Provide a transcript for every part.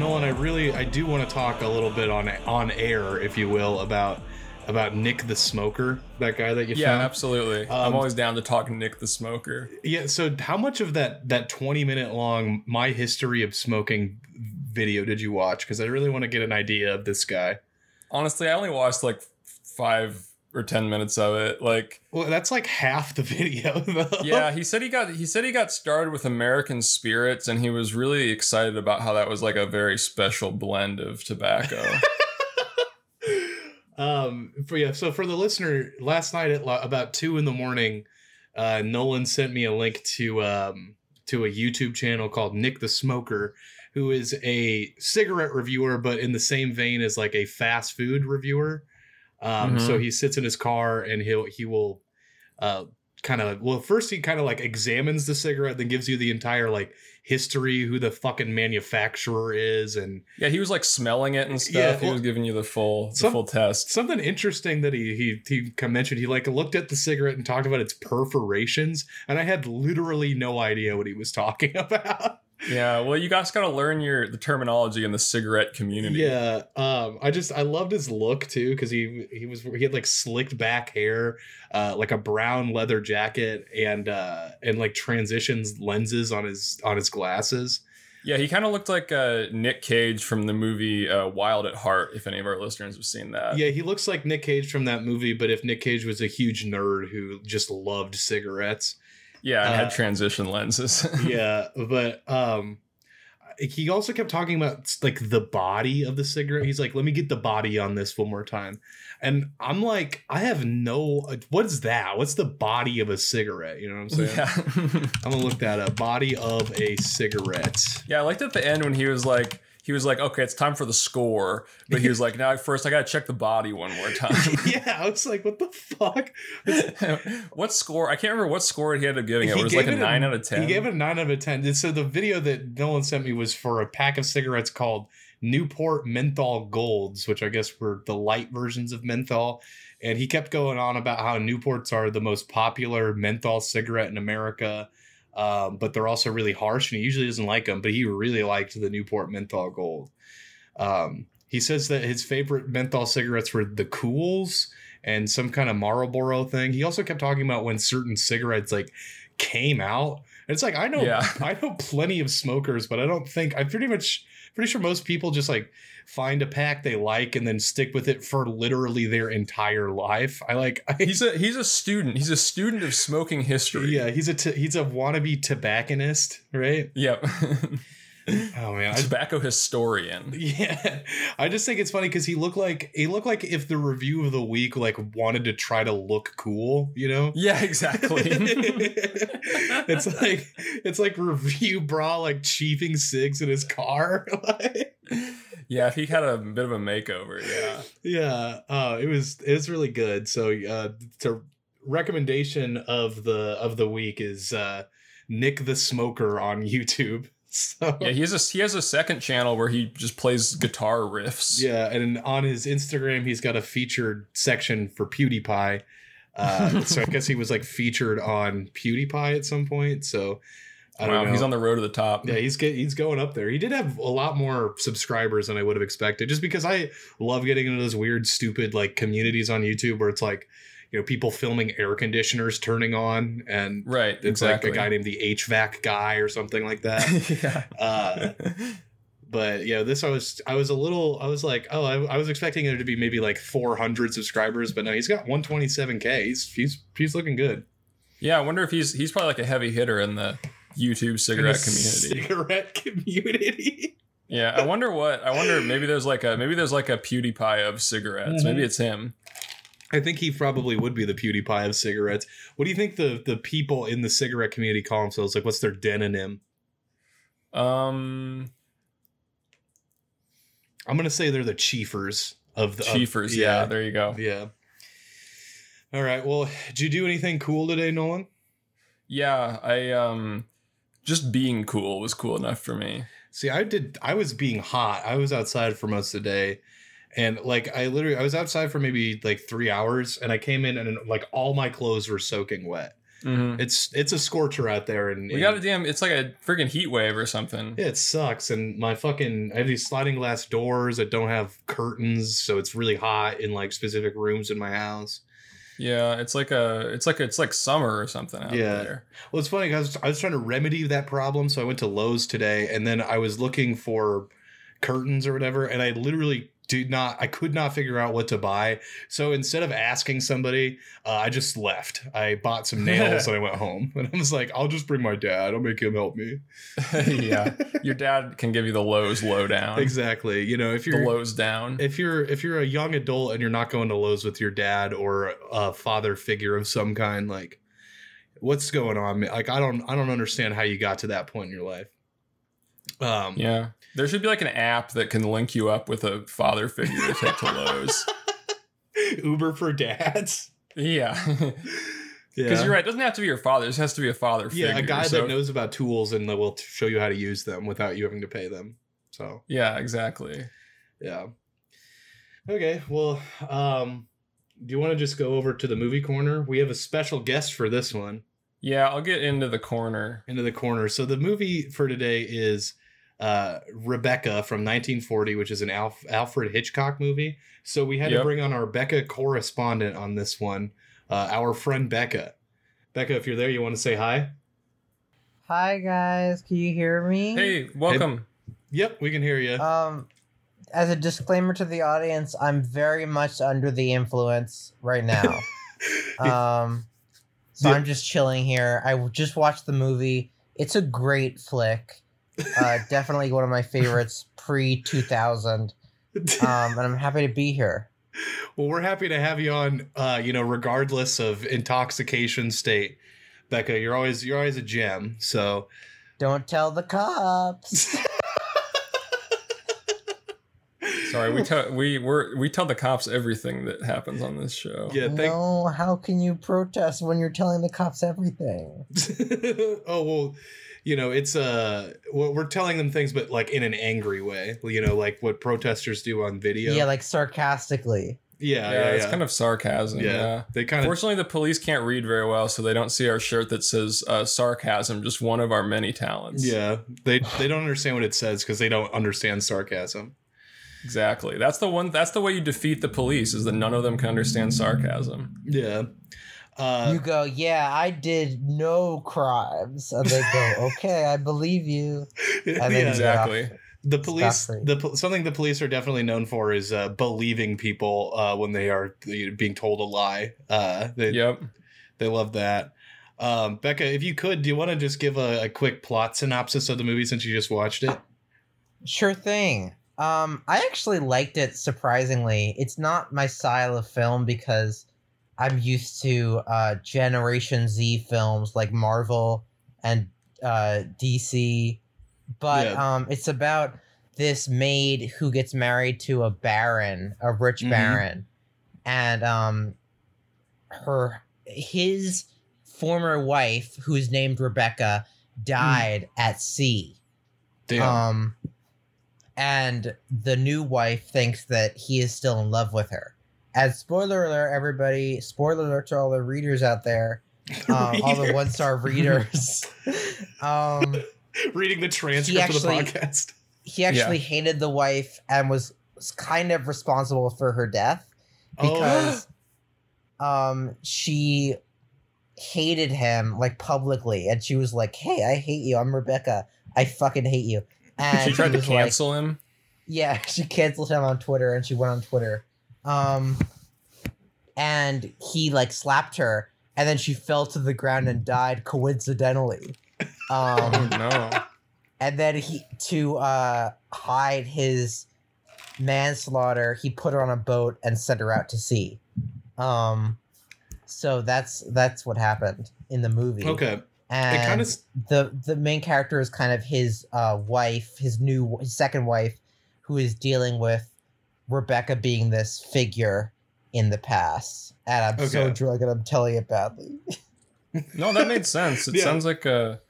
Nolan, I really, I do want to talk a little bit on on air, if you will, about about Nick the Smoker, that guy that you found. Yeah, found. absolutely. Um, I'm always down to talk Nick the Smoker. Yeah. So, how much of that that twenty minute long my history of smoking video did you watch? Because I really want to get an idea of this guy. Honestly, I only watched like five or ten minutes of it. Like, Well, that's like half the video. Though. yeah, he said he got he said he got started with American spirits, and he was really excited about how that was like a very special blend of tobacco. um for yeah so for the listener last night at lo- about two in the morning uh nolan sent me a link to um to a youtube channel called nick the smoker who is a cigarette reviewer but in the same vein as like a fast food reviewer um Mhm. so he sits in his car and he'll he will uh kind of well first he kind of like examines the cigarette then gives you the entire like history who the fucking manufacturer is and yeah, he was like smelling it and stuff. Yeah, he was giving you the full the some- full test. something interesting that he he he mentioned he like looked at the cigarette and talked about its perforations and i had literally no idea what he was talking about Yeah, well, you guys got to learn your the terminology in the cigarette community. yeah um i just i loved his look too because he he was he had like slicked back hair uh like a brown leather jacket and uh and like transitions lenses on his on his glasses Yeah, he kind of looked like uh, Nick Cage from the movie uh, Wild at Heart. If any of our listeners have seen that. yeah he looks like nick cage from that movie but if nick cage was a huge nerd who just loved cigarettes yeah, and Uh, had transition lenses. yeah, but um he also kept talking about like the body of the cigarette. He's like, "Let me get the body on this one more time." And I'm like, I have no what is that? What's the body of a cigarette? You know what I'm saying? yeah. I'm going to look that up. Body of a cigarette. yeah, I liked at the end when he was like, he was like, okay, it's time for the score, but he was like, now first I gotta check the body one more time. yeah, I was like, what the fuck? what score? I can't remember what score he ended up giving it. He It was like gave a it a- nine out of ten. He gave it a nine out of ten. And So the video that Nolan sent me was for a pack of cigarettes called Newport Menthol Golds, which I guess were the light versions of menthol. And he kept going on about how Newports are the most popular menthol cigarette in America, um, but they're also really harsh, and he usually doesn't like them. But he really liked the Newport Menthol Gold. Um, he says that his favorite menthol cigarettes were the Cools and some kind of Marlboro thing. He also kept talking about when certain cigarettes like came out. And it's like I know Yeah. I know plenty of smokers, but I don't think I'm pretty much pretty sure most people just like find a pack they like and then stick with it for literally their entire life. I like I, He's a he's a student. He's a student of smoking history. yeah, he's a t- he's a wannabe tobacconist, right? Yep. Oh man, I, Tobacco historian. yeah, I just think it's funny because he looked like he looked like if the review of the week like wanted to try to look cool, you know. Yeah, exactly. it's like it's like review bra like chiefing cigs in his car. Like, yeah, if he had a bit of a makeover, yeah. yeah, uh, it was it was really good. So uh, to recommendation of the of the week is uh, Nick the Smoker on YouTube. So Yeah, he has a he has a second channel where he just plays guitar riffs. Yeah, and on his Instagram, he's got a featured section for PewDiePie. Uh, so I guess he was like featured on PewDiePie at some point. So I don't Wow, know. he's on the road to the top. yeah, he's get, he's going up there. He did have a lot more subscribers than I would have expected, just because I love getting into those weird, stupid like communities on YouTube where it's like, you know, people filming air conditioners turning on, and Right, it's exactly. like a guy named the HVAC guy or something like that. yeah. uh, but yeah, this I was I was a little I was like oh I, I was expecting there to be maybe like 400 subscribers, but no, he's got 127k. He's he's he's looking good. yeah, I wonder if he's he's probably like a heavy hitter in the YouTube cigarette the community. Cigarette community. Yeah, I wonder what I wonder maybe there's like a maybe there's like a PewDiePie of cigarettes. Mhm. Maybe it's him. I think he probably would be the PewDiePie of cigarettes. What do you think the the people in the cigarette community call themselves? Like, what's their denonym? Um I'm gonna say they're the chiefers of the of- Chiefers, yeah, there you go. yeah. All right. Well, did you do anything cool today, Nolan? Yeah, I um just being cool was cool enough for me. See, I did. I was being hot. I was outside for most of the day, and like I literally, I was outside for maybe like three hours, and I came in and like all my clothes were soaking wet. Mhm. It's it's a scorcher out there, and We got a damn. It's like a freaking heat wave or something. Yeah, it sucks. And my fucking I have these sliding glass doors that don't have curtains, so it's really hot in like specific rooms in my house. Yeah, it's like a. It's like it's like summer or something out Yeah. there. Well, it's funny because I was trying to remedy that problem, so I went to Lowe's today, and then I was looking for curtains or whatever, and I literally did not, I could not figure out what to buy. So instead of asking somebody, uh, I just left. I bought some nails and I went home, and I was like, I'll just bring my dad. I'll make him help me. yeah, your dad can give you the Lowe's lowdown. exactly. You know, if you're Lowe's down. if you're if you're a young adult and you're not going to Lowe's with your dad or a father figure of some kind, like what's going on? Like I don't I don't understand how you got to that point in your life. Um, Yeah. There should be like an app that can link you up with a father figure to take to Lowe's. Uber for dads. Yeah. Because Yeah, you're right. It doesn't have to be your father. It has to be a father figure. Yeah, a guy So- that knows about tools and that will show you how to use them without you having to pay them. So Yeah, exactly. yeah. Okay, well, um, do you want to just go over to the movie corner? We have a special guest for this one. Yeah, I'll get into the corner. into the corner. So the movie for today is uh, Rebecca from 1940, which is an Alf- Alfred Hitchcock movie. So we had to bring on our Becca correspondent on this one, uh, our friend Becca. Becca, if you're there, you want to say hi? Hi guys, can you hear me? Hey, welcome. Yep, we can hear you. Um, as a disclaimer to the audience, I'm very much under the influence right now. um, so Yeah. I'm just chilling here. I just watched the movie. It's a great flick. Uh, definitely one of my favorites pre 2000. Um, and I'm happy to be here. well, we're happy to have you on. Uh, you know, regardless of intoxication state, Becca, you're always you're always a gem. So Don't tell the cops. Sorry, we tell we we're, we tell the cops everything that happens on this show. yeah, thank. no, how can you protest when you're telling the cops everything? oh well, you know it's uh we're telling them things, but like in an angry way. You know, like what protesters do on video. Yeah, like sarcastically. yeah, Yeah, yeah, it's yeah. kind of sarcasm. yeah. Yeah. They kind of Fortunately, the police can't read very well, so they don't see our shirt that says uh, sarcasm, just one of our many talents. yeah they they don't understand what it says because they don't understand sarcasm. Exactly. That's the one. That's the way you defeat the police is that none of them can understand sarcasm. Yeah. Uh, you go, yeah, I did no crimes, and they go, okay, I believe you. And then yeah, Exactly. off. the police the something the police are definitely known for is uh, believing people uh, when they are being told a lie. Uh, they Yep. they love that. Um, Becca, if you could, do you want to just give a, a quick plot synopsis of the movie since you just watched it? Sure thing. Um, I actually liked it surprisingly. It's not my style of film because I'm used to uh, Generation Z films like Marvel and uh, DC, but Yeah. um, it's about this maid who gets married to a baron, a rich Mhm. baron, and um, her his former wife, who's named Rebecca, died at sea. Damn. Um, and the new wife thinks that he is still in love with her. As spoiler alert, everybody! Spoiler alert to all the readers out there, um, all the one star readers. um, Reading the transcript of actually- the podcast. he actually hated the wife and was, was kind of responsible for her death Oh. because um she hated him like publicly and she was like hey i hate you i'm rebecca i fucking hate you and she tried to was like- cancel him. yeah, she canceled him on Twitter and she went on Twitter. Um and he like slapped her and then she fell to the ground and died coincidentally. Oh Um no. and then he to uh hide his manslaughter, he put her on a boat and sent her out to sea. Um so that's that's what happened in the movie. Okay. And It kind of the the main character is kind of his uh wife, his new his second wife, who is dealing with Rebecca being this figure in the past. And I'm so drunk and I'm telling it badly. No, that made sense. It Yeah. sounds like a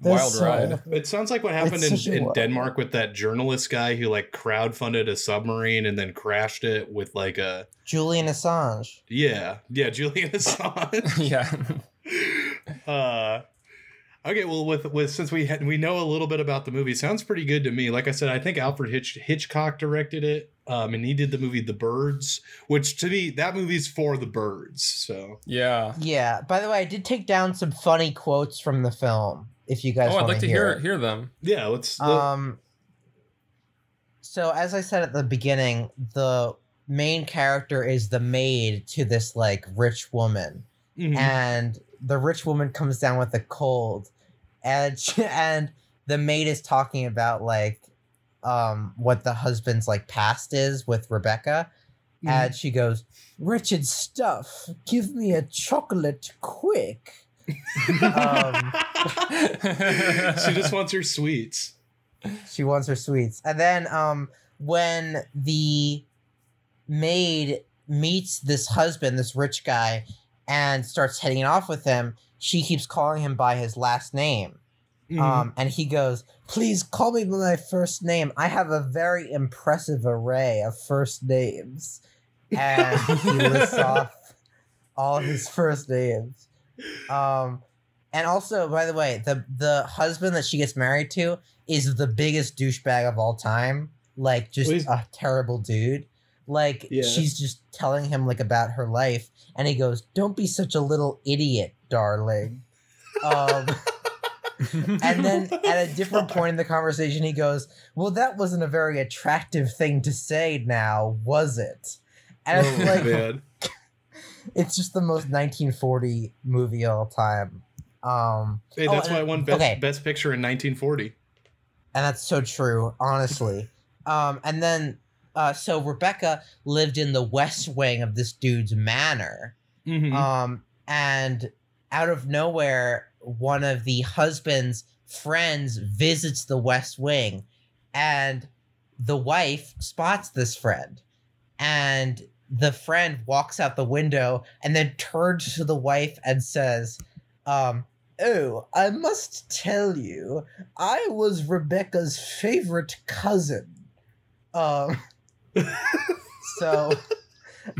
wild so- ride. It sounds like what happened in, It's such a in Denmark with that journalist guy who like crowdfunded a submarine and then crashed it with like a Julian Assange. yeah yeah Julian Assange. yeah. uh, okay, well, with with since we had, we know a little bit about the movie, sounds pretty good to me. Like I said, I think Alfred Hitch, Hitchcock directed it, um, and he did the movie The Birds, which to me that movie's for the birds. So Yeah. Yeah. By the way, I did take down some funny quotes from the film. If you guys Oh, I'd like to hear, hear hear them. yeah, let's. Um. So as I said at the beginning, the main character is the maid to this like rich woman, mhm. and the rich woman comes down with a cold, and she, and the maid is talking about like um what the husband's like past is with Rebecca, Mhm. and she goes, "Wretched stuff, give me a chocolate quick." um, she just wants her sweets. she wants her sweets. And then um when the maid meets this husband, this rich guy, and starts heading off with him, she keeps calling him by his last name. Mhm. Um and he goes, "Please call me by my first name. I have a very impressive array of first names." And he lists off all his first names. Um, and also, by the way, the the husband that she gets married to is the biggest douchebag of all time. Like, just a terrible dude. Like, Yeah. she's just telling him like about her life, and he goes, "Don't be such a little idiot, darling." Um, and then at a different point in the conversation, he goes, "Well, that wasn't a very attractive thing to say, now was it?" And it's Oh, like, man. it's just the most 1940 movie of all time. Um, Hey, Oh, that's why I won best, okay. best picture in 1940. and that's so true, honestly. um, and then, uh, so Rebecca lived in the west wing of this dude's manor. Mhm. Um, and out of nowhere, one of the husband's friends visits the West Wing, and the wife spots this friend, and the friend walks out the window and then turns to the wife and says, um, Oh, I must tell you, I was Rebecca's favorite cousin. Um, so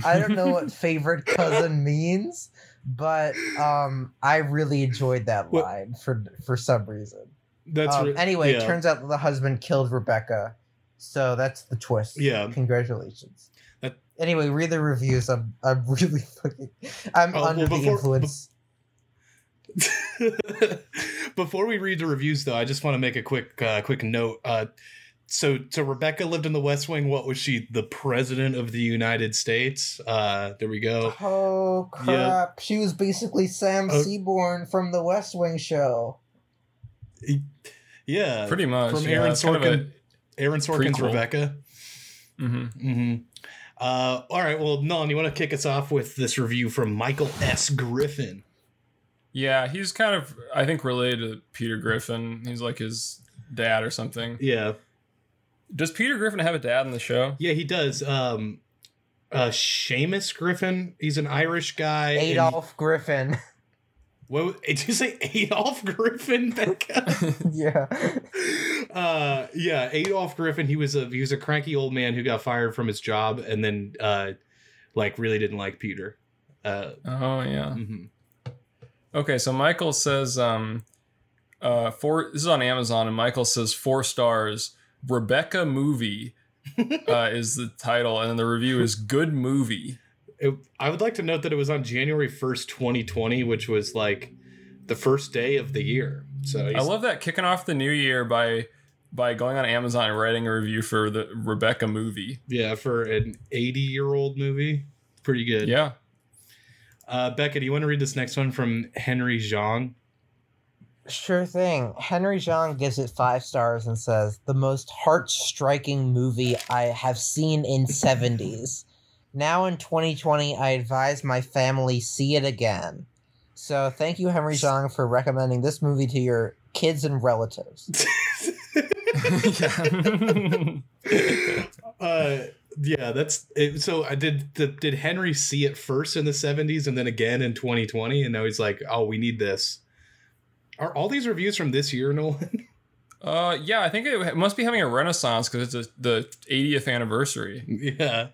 I don't know what favorite cousin means, but um, I really enjoyed that What- line for for some reason. That's Um, re- anyway, yeah. it turns out that the husband killed Rebecca, so that's the twist. Yeah. congratulations. That- Anyway, read the reviews. I'm I'm really fucking. I'm Oh, well, under the before- influence. Before we read the reviews, though, I just want to make a quick uh, quick note. Uh, so, so Rebecca lived in the West Wing. What was she? The president of the United States. Uh, there we go. Oh crap! Yeah. She was basically Sam Oh. Seaborn from the West Wing show. Yeah, Pretty much. from yeah, Aaron kind of Sorkin. Aaron Sorkin's prequel. Rebecca. a- mhm. hmm Uh, all right. Well, Nolan, you want to kick us off with this review from Michael S. Griffin? Yeah, he's kind of I think related to Peter Griffin. He's like his dad or something. Yeah, Does Peter Griffin have a dad in the show? yeah, he does. Um, uh, Seamus Griffin. He's an Irish guy. and- Adolf Griffin. What did you say? Adolf Griffin, Becca? yeah. uh, yeah, Adolf Griffin. He was a he was a cranky old man who got fired from his job, and then uh, like really didn't like Peter. Uh, Oh yeah. mhm. Okay, so Michael says um uh four this is on Amazon and Michael says four stars. Rebecca movie uh, is the title, and the review is good movie. It- I would like to note that it was on January first, twenty twenty, which was like the first day of the year. So I love that kicking off the new year by by going on Amazon and writing a review for the Rebecca movie. yeah for an eighty year old movie, pretty good. Yeah. Uh, Becca, do you want to read this next one from Henry Zhang? Sure thing. Henry Zhang gives it five stars and says, the most heart striking movie I have seen in 70s. Now in 2020, I advise my family see it again. So thank you, Henry Zhang, for recommending this movie to your kids and relatives. uh yeah that's it, so i did did did henry see it first in the 70s and then again in 2020 and now he's like oh we need this are all these reviews from this year nolan uh, yeah, I think it must be having a renaissance because it's a, the 80th anniversary. yeah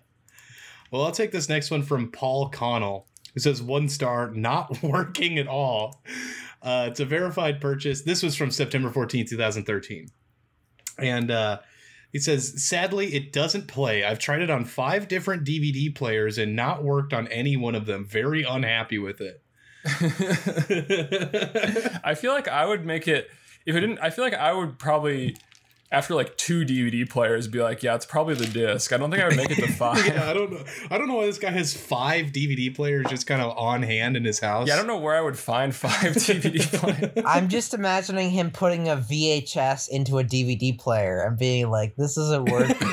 well i'll take this next one from paul connell who says one star not working at all Uh, it's a verified purchase. This was from September 14, 2013. And uh, he says, sadly, it doesn't play. I've tried it on five different DVD players and not worked on any one of them. Very unhappy with it. I feel like I would make it if it didn't. I feel like I would probably after like two DVD players be like, yeah, it's probably the disc. I don't think I would make it to five. yeah, I don't know. I don't know why this guy has five DVD players just kind of on hand in his house. Yeah, I don't know where I would find five DVD players. I'm just imagining him putting a VHS into a DVD player and being like, "This isn't working."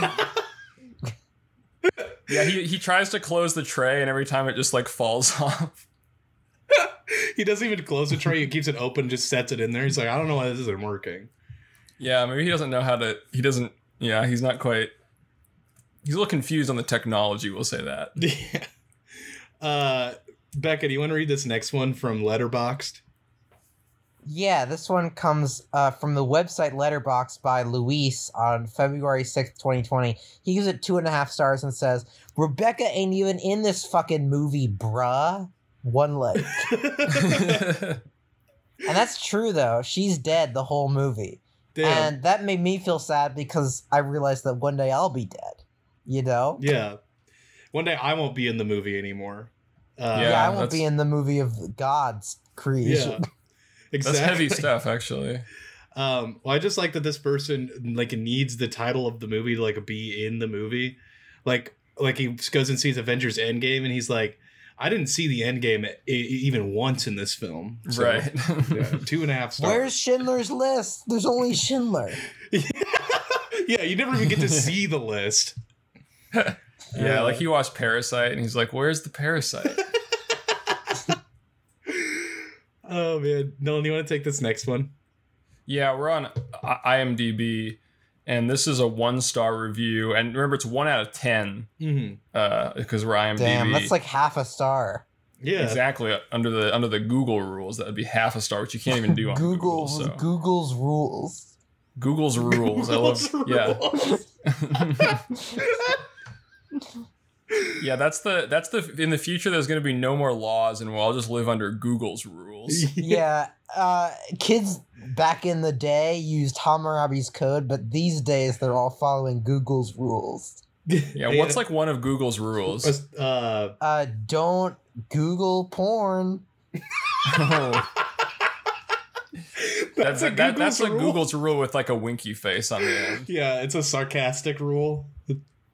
yeah, he he tries to close the tray, and every time it just like falls off. he doesn't even close the tray. He keeps it open, just sets it in there. He's like, I don't know why this isn't working. Yeah, maybe he doesn't know how to. He doesn't. Yeah, he's not quite. He's a little confused on the technology. We'll say that. Yeah. Uh, Becca, do you want to read this next one from Letterboxd? Yeah, this one comes uh, from the website Letterboxd by Luis on February 6th, 2020. He gives it two and a half stars and says, Rebecca ain't even in this fucking movie, bruh. One leg. and that's true, though. She's dead the whole movie. Damn. And that made me feel sad because I realized that one day I'll be dead. You know? yeah. One day I won't be in the movie anymore. Uh, Yeah, Yeah, I won't be in the movie of God's creation. yeah. Exactly. That's heavy stuff, actually. Um, well, I just like that this person like needs the title of the movie to like be in the movie. Like, like he goes and sees Avengers Endgame, and he's like, I didn't see the end game e- even once in this film. So, right. Yeah, two and a half stars. Where's Schindler's List? There's only Schindler. yeah, you never even get to see the list. yeah, Uh, like he watched Parasite, and he's like, "Where's the parasite?" Oh man, Nolan, you want to take this next one? Yeah, we're on I- IMDb, and this is a one star review. And remember, it's one out of ten Mm-hmm. uh, because we're IMDb. Damn, that's like half a star. Yeah, exactly under the under the Google rules. That would be half a star, which you can't even do on Google. Google's So. Google's rules. Google's rules. I love. Yeah, yeah. That's the that's the in the future. There's going to be no more laws, and we'll all just live under Google's rules. yeah, uh, kids back in the day used Hammurabi's code, but these days they're all following Google's rules. Yeah, what's like one of Google's rules? uh, Uh, don't Google porn. Oh. That's a a, that, that's Google's a rule. Google's rule with like a winky face on the end. Yeah, it's a sarcastic rule.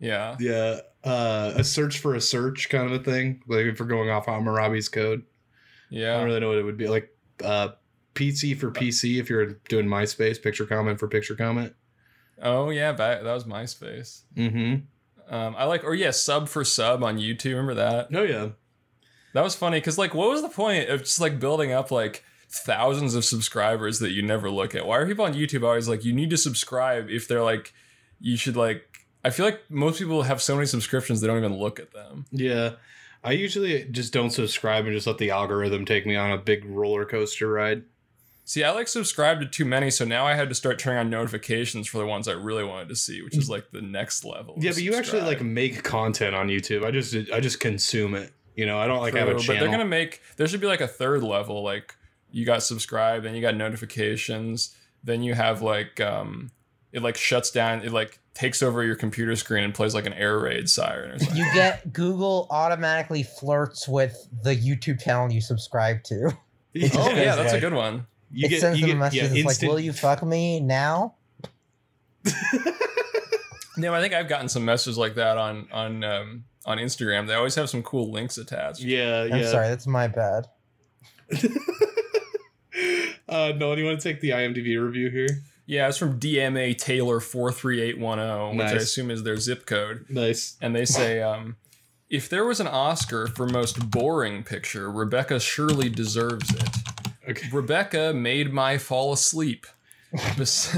Yeah. Yeah, uh, a search for a search kind of a thing. Like if we're going off Hammurabi's code, Yeah. I don't really know what it would be. Like uh, PC for PC if you're doing MySpace, picture comment for picture comment. Oh yeah, back, that was MySpace. Mm-hmm. Um, I like, or yeah, sub for sub on YouTube. Remember that? Oh yeah. That was funny because like, what was the point of just like building up like thousands of subscribers that you never look at? Why are people on YouTube always like, you need to subscribe if they're like, you should like. I feel like most people have so many subscriptions they don't even look at them. Yeah. I usually just don't subscribe and just let the algorithm take me on a big roller coaster ride. See, I like subscribed to too many, so now I had to start turning on notifications for the ones I really wanted to see, which is like the next level. Yeah, but you actually like make content on YouTube. I just I just consume it. You know, I don't like have a channel. But they're gonna make there should be like a third level. Like you got subscribed, then you got notifications, then you have like um it like shuts down, it like takes over your computer screen and plays like an air raid siren or something. You get Google automatically flirts with the YouTube channel you subscribe to. oh yeah, Yeah. that's a good one. you it get sends you them get yeah, messages like, "Will you fuck me now?" no, I think I've gotten some messages like that on on um on Instagram. They always have some cool links attached. yeah, I'm yeah. sorry, that's my bad. uh, no, do you want to take the IMDb review here? Yeah, it's from DMA Taylor four three eight one zero, which I assume is their zip code. Nice. and they say um, if there was an oscar for most boring picture rebecca surely deserves it Okay. rebecca made my fall asleep Bes-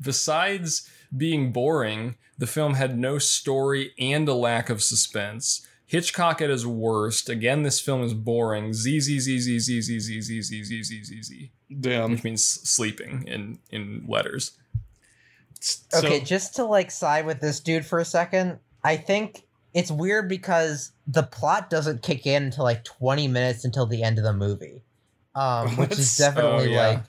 besides being boring the film had no story and a lack of suspense hitchcock at his worst again this film is boring z z z z z z z z z z z z z Damn. which means sleeping in in letters So, Okay, just to like side with this dude for a second, I think it's weird because the plot doesn't kick in until like 20 minutes until the end of the movie. um, which is definitely oh, yeah. like,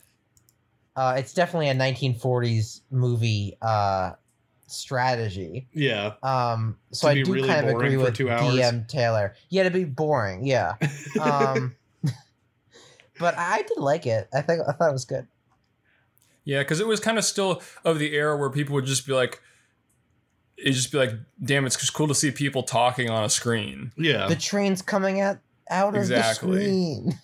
uh, it's definitely a 1940s movie uh, strategy. Yeah. Um, so To I do really kind of agree with two? DM Taylor. Yeah, to be boring. Yeah. Um, but I did like it. I think I thought it was good. Yeah, because it was kind of still of the era where people would just be like, it'd just be like, damn, it's just cool to see people talking on a screen. yeah. The train's coming at out of the screen.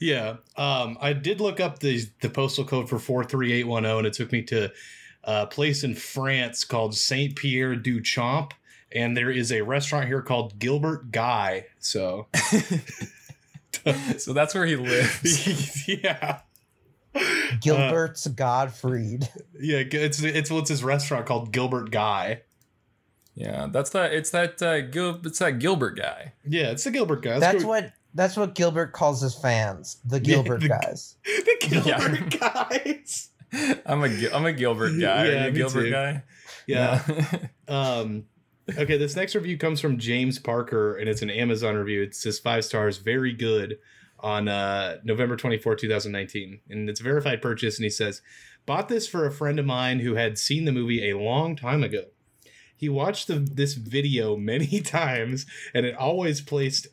Yeah. Um, I did look up the the postal code for 43810 and it took me to a place in France called Saint Pierre du Champ. And there is a restaurant here called Gilbert Guy. So so that's where he lives. yeah. Gilbert's Godfried. Yeah, it's it's what's his restaurant called Gilbert Guy. Yeah, that's that. It's that. Uh, Gil, it's that Gilbert guy. Yeah, it's the Gilbert Guy. That's go- what that's what Gilbert calls his fans, the Yeah, Gilbert the- guys. the Gilbert Yeah. Guys. I'm a Gil- I'm a Gilbert guy. Yeah, Are you a Gilbert too. guy? Yeah. Um, okay, this next review comes from James Parker, and it's an Amazon review. It says five stars, very good, on uh, November 24, 2019. And it's a verified purchase, and he says, Bought this for a friend of mine who had seen the movie a long time ago. He watched the, this video many times, and it always placed.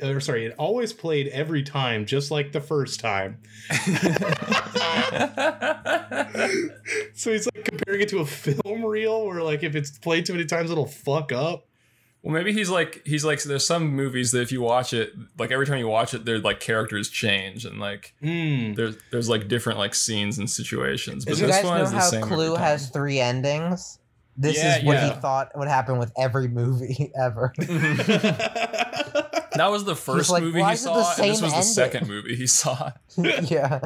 Or sorry, it always played every time, just like the first time. So he's like comparing it to a film reel, where like if it's played too many times, it'll fuck up. well, maybe he's like he's like. There's some movies that if you watch it, like every time you watch it, their like characters change and like Hmm. there's there's like different like scenes and situations. But Do you this guys one know is the how same. Clue has three endings? This Yeah, is what yeah. he thought would happen with every movie ever. That was the first like, movie he is it the saw, and this same was the second movie he saw. yeah.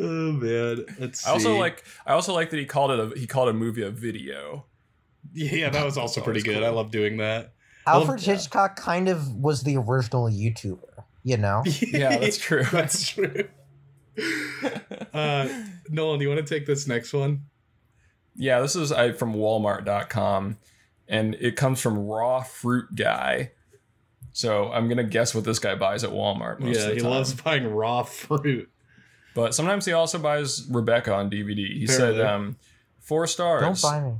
Oh man, let's I also see. like I also like that he called it a he called a movie a video. Yeah, that was also That's pretty always good. cool. I love doing that. Alfred yeah. Hitchcock kind of was the original YouTuber, you know? Yeah, that's true. that's true. Uh, Nolan, do you want to take this next one? Yeah, this is I, from Walmart.com, and it comes from Raw Fruit Guy. So I'm gonna guess what this guy buys at Walmart. Most yeah, of the he time. loves buying raw fruit. But sometimes he also buys Rebecca on DVD. He said um, four stars. Don't buy me.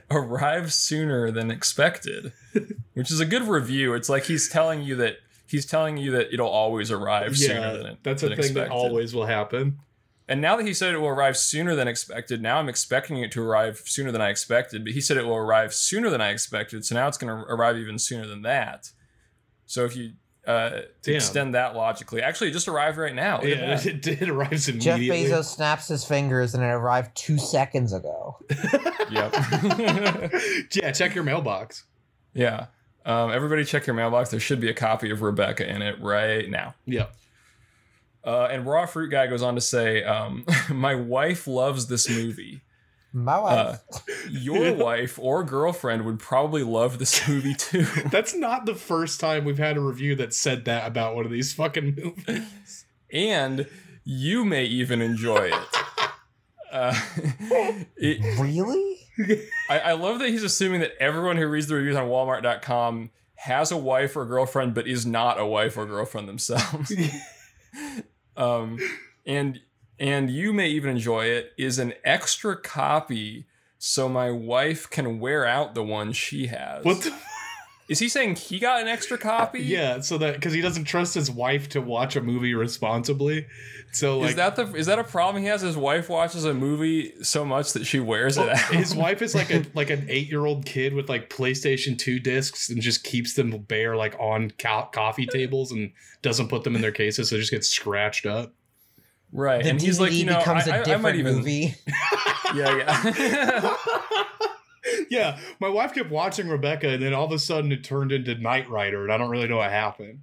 arrived sooner than expected, which is a good review. It's like he's telling you that he's telling you that it'll always arrive sooner than it. that's a than thing that always will happen. And now that he said it will arrive sooner than expected, now I'm expecting it to arrive sooner than I expected. But he said it will arrive sooner than I expected, so now it's going to arrive even sooner than that. So if you uh, Damn. extend that logically, actually, it just arrived right now. Look Yeah, that. it, it arrives Jeff. Bezos snaps his fingers and it arrived two seconds ago. Yep. yeah, check your mailbox. yeah. Um, everybody, check your mailbox. There should be a copy of Rebecca in it right now. Yeah. Uh, and Raw Fruit Guy goes on to say, um, "My wife loves this movie. My wife. Your Yeah. wife or girlfriend would probably love this movie too." That's not the first time we've had a review that said that about one of these fucking movies. and you may even enjoy it. Uh, it really? I, I love that he's assuming that everyone who reads the reviews on Walmart.com has a wife or girlfriend, but is not a wife or girlfriend themselves. um, and and you may even enjoy it is an extra copy, so my wife can wear out the one she has. What the is he saying? He got an extra copy? Yeah, so that because he doesn't trust his wife to watch a movie responsibly. So like is that the is that a problem he has? His wife watches a movie so much that she wears it out. his wife is like a like an eight year old kid with like PlayStation Two discs and just keeps them bare like on co- coffee tables and doesn't put them in their cases, so they just get scratched up. Right, The and he's like, you know, becomes I, a I- I different might even, movie. yeah, yeah. yeah, my wife kept watching Rebecca, and then all of a sudden it turned into Knight Rider, and I don't really know what happened.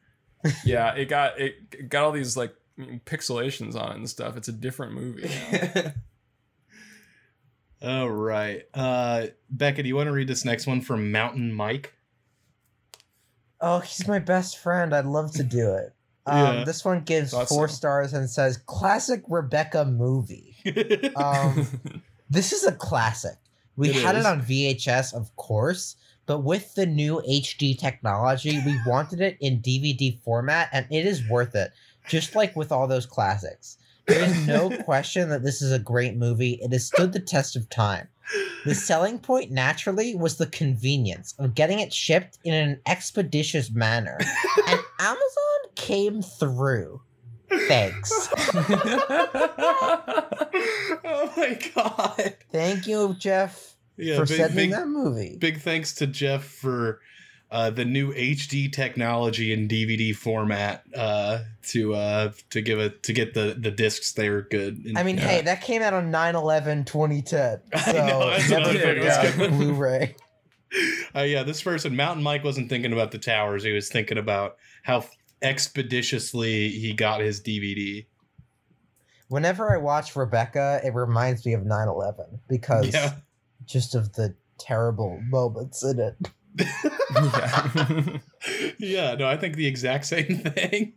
yeah, it got it got all these like pixelations on it and stuff. It's a different movie. All right, uh, Becca, do you want to read this next one from Mountain Mike? Oh, he's my best friend. I'd love to do it. Yeah. Um, this one gives Thought four so. stars and says classic Rebecca movie. Um, this is a classic. We It had is. it on VHS, of course, but with the new HD technology, we wanted it in DVD format, and it is worth it. Just like with all those classics. There is no question that this is a great movie. It has stood the test of time. The selling point, naturally, was the convenience of getting it shipped in an expeditious manner. And Amazon came through. Thanks. oh my god. Thank you, Jeff, Yeah, for big, sending big, that movie. big thanks to Jeff for uh, the new HD technology in DVD format uh, to uh, to give it to get the the discs there good. And- I mean, hey, that came out on 9 11 2010. I So know, never what I figured. forget Blu ray. uh, yeah, this person, Mountain Mike, wasn't thinking about the towers. He was thinking about how expeditiously he got his DVD. Whenever I watch Rebecca, it reminds me of 9 11 because Yeah. just of the terrible moments in it. yeah. yeah, no, I think the exact same thing.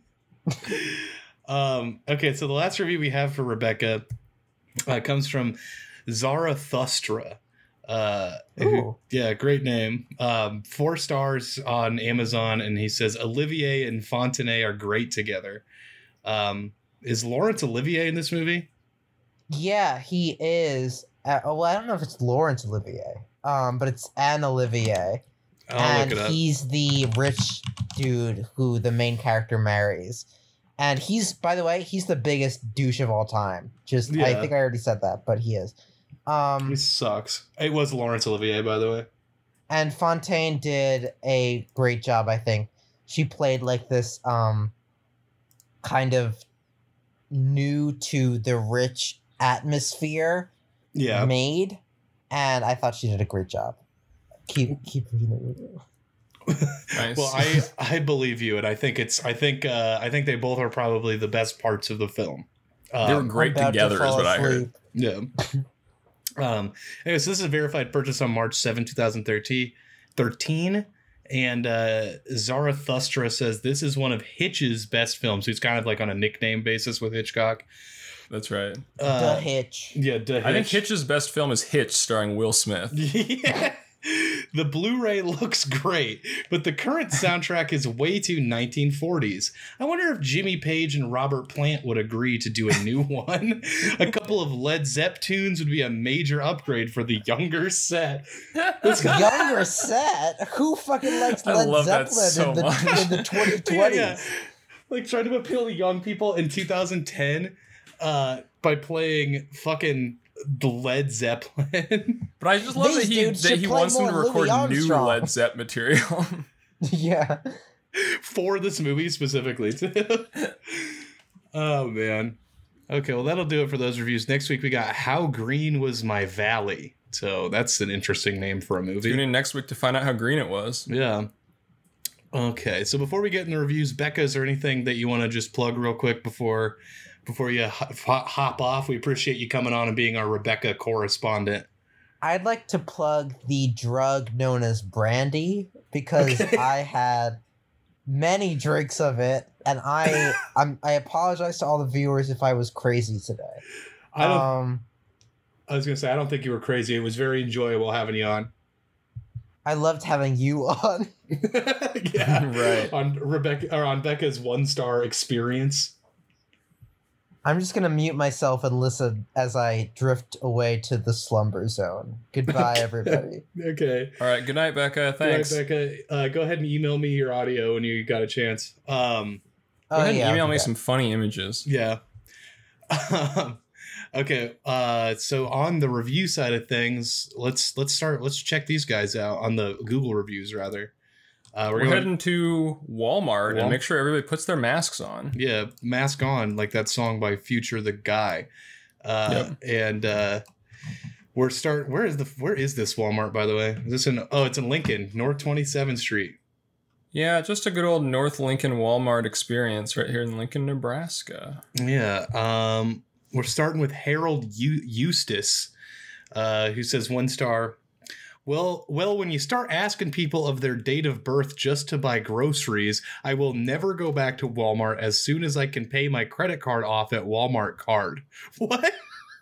um, okay, so the last review we have for Rebecca uh, comes from Zarathustra. Uh, who- yeah, great name. Um, four stars on Amazon, and he says Olivier and Fontaine are great together. Um, is Laurence Olivier in this movie? Yeah, he is. Uh, oh, well, I don't know if it's Laurence Olivier, um, but it's Anne Olivier. I'll and look it up. he's the rich dude who the main character marries. And he's, by the way, he's the biggest douche of all time. Just, I think I already said that, but he is. Um, He sucks. It was Laurence Olivier, by the way. and Fontaine did a great job, I think. She played like this, um, kind of new to the rich atmosphere Yeah. made, and I thought she did a great job. Keep keep reading the review. Nice. Well, I I believe you, and I think it's I think uh, I think they both are probably the best parts of the film. they were Um, great I'm to together, is fall what I heard. yeah. Um. Anyway, so this is a verified purchase on March 7, 2013. 13, and uh, Zarathustra says this is one of Hitch's best films. He's kind of like on a nickname basis with Hitchcock. That's right. Uh, the hitch. Yeah, the I think Hitch's best film is Hitch, starring Will Smith. Yeah. The Blu-ray looks great, but the current soundtrack is way too 1940s. I wonder if Jimmy Page and Robert Plant would agree to do a new one. a couple of Led Zepp tunes would be a major upgrade for the younger set. This Younger set. Who fucking likes I Led Zeppelin so in, the, in the 2020s? Yeah, yeah. Like trying to appeal to young people in 2010 uh, by playing fucking the Led Zeppelin. But I just love These that he that he wants them to record new Armstrong. Led Zepp material. yeah. for this movie specifically too. oh man. Okay, well that'll do it for those reviews. Next week we got How Green Was My Valley. So that's an interesting name for a movie. Tune in next week to find out how green it was. Yeah. Okay, so before we get in the reviews, Becca, is there anything that you want to just plug real quick before before you ho- ho- hop off? We appreciate you coming on and being our Rebecca correspondent. I'd like to plug the drug known as brandy because Okay. I had many drinks of it, and I I'm, I apologize to all the viewers if I was crazy today. I don't. um, I was gonna say I don't think you were crazy. It was very enjoyable having you on. I loved having you on. yeah, Right. On Rebecca or on Becca's one star experience. I'm just gonna mute myself and listen as I drift away to the slumber zone. Goodbye, everybody. Okay. All right. Good night, Becca. All right, Thanks. Becca. Uh, go ahead and email me your audio when you got a chance. Um, Go Oh, ahead yeah, and email me that. some funny images. yeah. Um, okay. Uh, so on the review side of things, let's let's start. Let's check these guys out on the Google reviews. Rather, uh, We're, we're, going. heading to Walmart Wal- and make sure everybody puts their masks on. Yeah, mask on, like that song by Future the Guy. Uh, And uh, we're start. Where is the where is this Walmart by the way? Is this in? Oh, it's in Lincoln, North Twenty Seventh Street. Yeah, just a good old North Lincoln Walmart experience right here in Lincoln, Nebraska. Yeah. Um, we're starting with Harold Eu- Eustace, uh, who says one star. Well, well, when you start asking people of their date of birth just to buy groceries, I will never go back to Walmart as soon as I can pay my credit card off at Walmart card. What?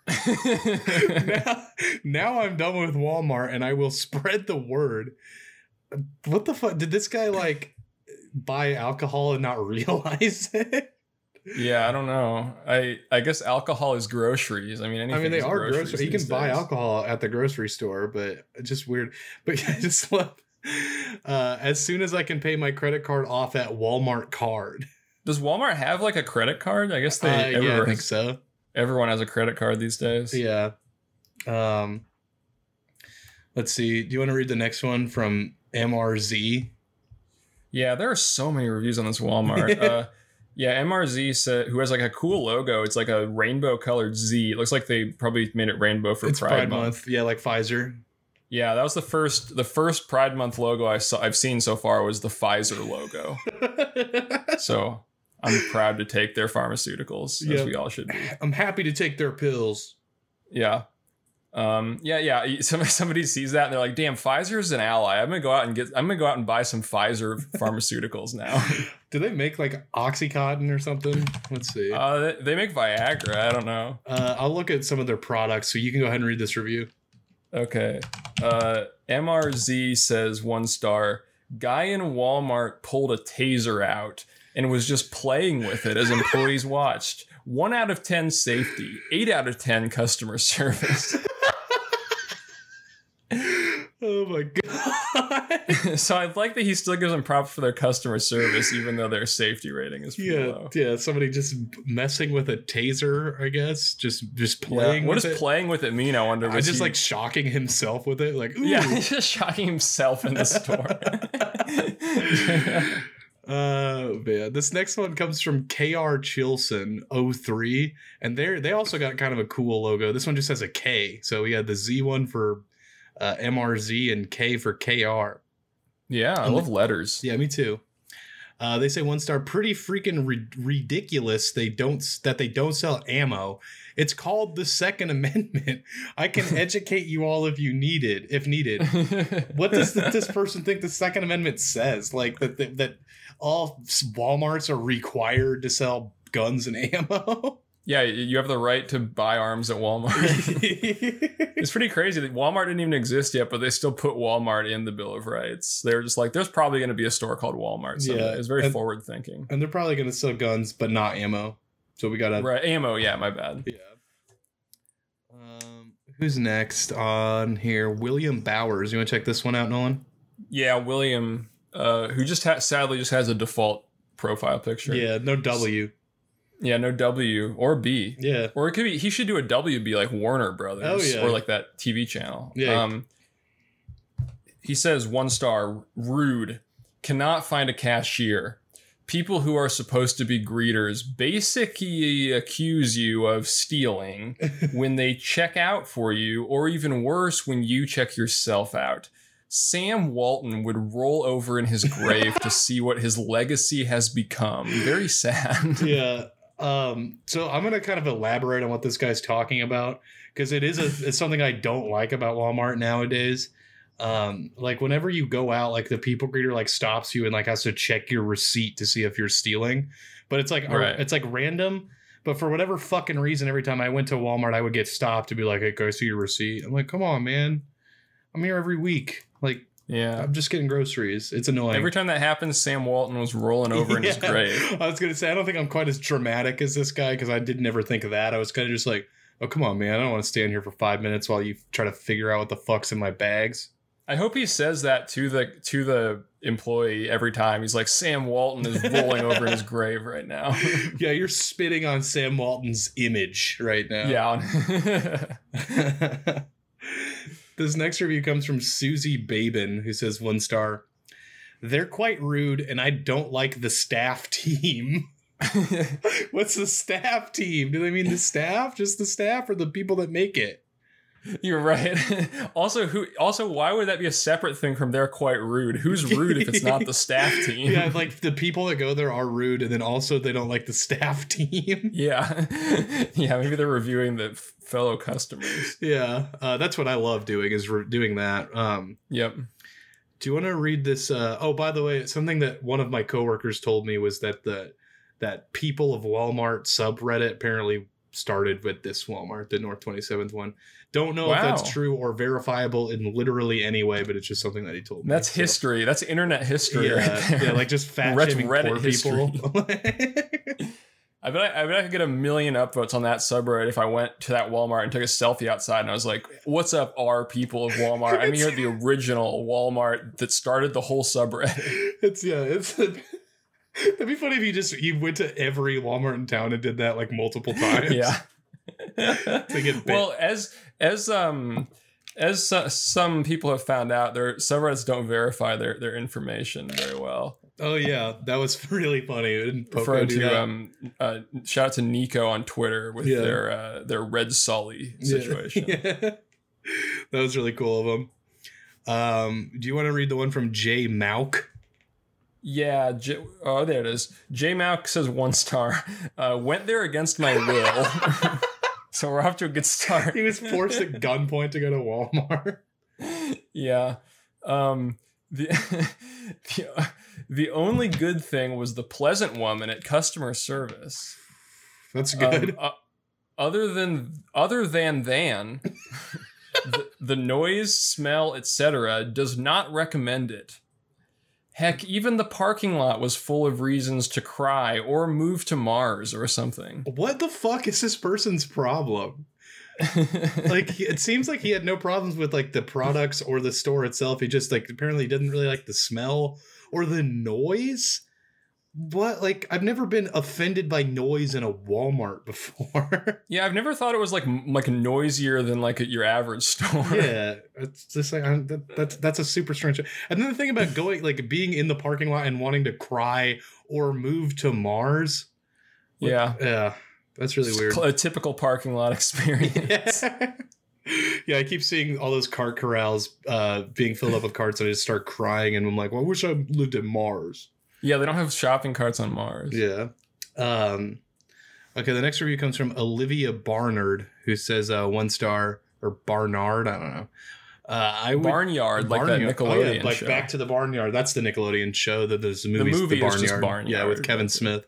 now, now I'm done with Walmart and I will spread the word. what the fuck? Did this guy like buy alcohol and not realize it? Yeah, I don't know. I I guess alcohol is groceries. I mean, anything I mean, they are groceries. grocery. You can buy days. alcohol at the grocery store, but it's just weird. But yeah, I just love. Uh, as soon as I can pay my credit card off at Walmart card, Does Walmart have like a credit card? I guess they uh, yeah, I think so. everyone has a credit card these days. Yeah. Um. Let's see. Do you want to read the next one from MRZ? Yeah, there are so many reviews on this Walmart. uh, yeah, MRZ said who has like a cool logo. It's like a rainbow colored Z. It looks like they probably made it rainbow for it's Pride, Month. Yeah, like Pfizer. Yeah, that was the first the first Pride Month logo I saw I've seen so far was the Pfizer logo. so I'm proud to take their pharmaceuticals, as Yep. we all should be. I'm happy to take their pills. Yeah. Um, yeah, yeah. Somebody, somebody sees that and they're like, "Damn, Pfizer's an ally. I'm gonna go out and get. I'm gonna go out and buy some Pfizer pharmaceuticals now." Do they make like Oxycontin or something? Let's see. Uh, uh, they, they make Viagra. I don't know. Uh, I'll look at some of their products so you can go ahead and read this review. Okay. Uh, MRZ says one star. Guy in Walmart pulled a taser out and was just playing with it as employees watched. One out of ten safety. Eight out of ten customer service. Oh my god. so I like that he still gives them props for their customer service, even though their safety rating is pretty yeah, low. yeah. Somebody just messing with a taser, I guess. Just just playing. Yeah. What with does it. playing with it mean? I wonder. I just he- like shocking himself with it, like ooh. yeah, he's just shocking himself in the store. Uh man, this next one comes from KR Chilson 03 and they they also got kind of a cool logo. This one just has a K. So we had the Z one for uh, MRZ and K for KR. yeah, I And love letters. Yeah, me too. Uh, they say one star, pretty freaking ri- ridiculous. They don't that they don't sell ammo. It's called the Second Amendment. I can educate you all if you need it, if needed. What does th- this person think the Second Amendment says? Like that that, that all WalMarts are required to sell guns and ammo. yeah, you have the right to buy arms at Walmart. it's pretty crazy that Walmart didn't even exist yet, but they still put Walmart in the Bill of Rights. They were just like, there's probably going to be a store called Walmart. So Yeah, it's very and- forward thinking. and they're probably gonna sell guns, but not ammo. So we gotta Right, ammo. Yeah, my bad. Yeah. Um, who's next on here? William Bowers. You want to check this one out, Nolan? Yeah, William, uh, who just ha- sadly just has a default profile picture. Yeah, no W. yeah, no W or B. Yeah. Or it could be he should do a W be like Warner Brothers Oh, yeah. or like that TV channel. Yeah. Um he says one star rude cannot find a cashier. People who are supposed to be greeters basically accuse you of stealing when they check out for you or even worse when you check yourself out. Sam Walton would roll over in his grave to see what his legacy has become. Very sad. yeah. Um, so I'm gonna kind of elaborate on what this guy's talking about because it is a it's something I don't like about Walmart nowadays. Um, like whenever you go out, like the people greeter like stops you and like has to check your receipt to see if you're stealing, but it's like Right. it's like random. But for whatever fucking reason, every time I went to Walmart, I would get stopped to be like, "Hey, I see your receipt?" I'm like, "Come on, man, I'm here every week. Like, Yeah. I'm just getting groceries. It's annoying." Every time that happens, Sam Walton was rolling over in his Yeah. grave. I was gonna say I don't think I'm quite as dramatic as this guy because I did never think of that. I was kind of just like, oh come on, man, I don't want to stand here for five minutes while you try to figure out what the fuck's in my bags. I hope he says that to the to the employee every time. He's like, Sam Walton is rolling over in his grave right now. yeah, you're spitting on Sam Walton's image right now. yeah. This next review comes from Susie Babin, who says one star. They're quite rude, and I don't like the staff team. What's the staff team? Do they mean the staff, just the staff, or the people that make it? You're right. also, who? Also, why would that be a separate thing from they're quite rude? Who's rude if it's not the staff team? yeah, like the people that go there are rude, and then also they don't like the staff team. yeah, yeah. Maybe they're reviewing the fellow customers. yeah, uh, that's what I love doing is re- doing that. Um, Yep. do you want to read this? Uh, oh, by the way, something that one of my coworkers told me was that the that people of Walmart subreddit apparently started with this Walmart, the North 27th one. Don't know if that's true or verifiable in literally any way, but it's just something that he told me. That's So, history. That's internet history. Yeah, right there. yeah, like just fat That's shaming Reddit poor people. I bet I, I bet I could get a million upvotes on that subreddit if I went to that Walmart and took a selfie outside and I was like, "What's up, R people of Walmart? I'm here at the original Walmart that started the whole subreddit." it's yeah, it's. That'd be funny if you just you went to every Walmart in town and did that like multiple times. yeah. To get bit. well, as as um as uh, some people have found out, their subreddits don't verify their their information very well. Oh yeah, that was really funny. Referring to um uh, shout out to Nico on Twitter with Yeah. their uh, their Red Sully situation. Yeah. that was really cool of him. Um, do you want to read the one from Jay Mauk? Yeah, J- oh, there it is. J Malk says one star. Uh, went there against my will. So we're off to a good start. He was forced at gunpoint to go to Walmart. yeah. Um, the, the, the only good thing was the pleasant woman at customer service. That's Um, good. uh, other than other than than the, the noise, smell, etc. does not recommend it. Heck, even the parking lot was full of reasons to cry or move to Mars or something. what the fuck is this person's problem? Like it seems like he had no problems with like the products or the store itself. He just like apparently didn't really like the smell or the noise. What like I've never been offended by noise in a Walmart before. yeah, I've never thought it was like like noisier than like at your average store. yeah, it's just like I'm, that, that's that's a super strange. And then the thing about going like being in the parking lot and wanting to cry or move to Mars. yeah. Yeah, that's really weird. A typical parking lot experience. yeah. yeah, I keep seeing all those cart corrals uh, being filled up with carts, and I just start crying, and I'm like, well, I wish I lived in Mars. Yeah, they don't have shopping carts on Mars. Yeah. Um, okay, the next review comes from Olivia Barnard, who says uh, one star or Barnard, I don't know. Uh, I would, Barnyard, like that Nickelodeon Oh, yeah, like show. Back to the Barnyard. That's the Nickelodeon show. That there's the movie. the is just Barnyard. Yeah, with Kevin Smith.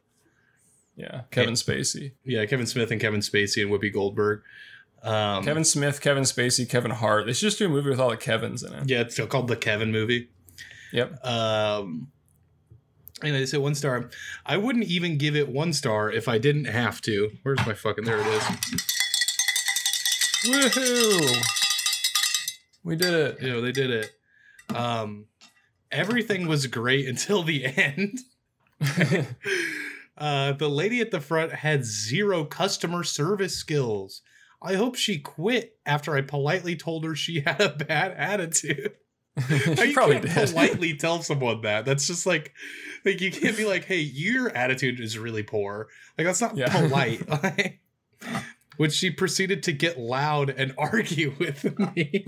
yeah, Kevin Spacey. Yeah, Kevin Smith and Kevin Spacey and Whoopi Goldberg. Um, Kevin Smith, Kevin Spacey, Kevin Hart. They should just do a movie with all the Kevins in it. Yeah, it's called the Kevin movie. Yep. Um, anyway, they said one star. I wouldn't even give it one star if I didn't have to. Where's my fucking? There it is. Woohoo! We did it. Know, they did it. Um, everything was great until the end. uh, the lady at the front had zero customer service skills. I hope she quit after I politely told her she had a bad attitude. You probably can't did. politely tell someone that. That's just like, like you can't be like, "Hey, your attitude is really poor." Like that's not Yeah. polite. Which she proceeded to get loud and argue with me.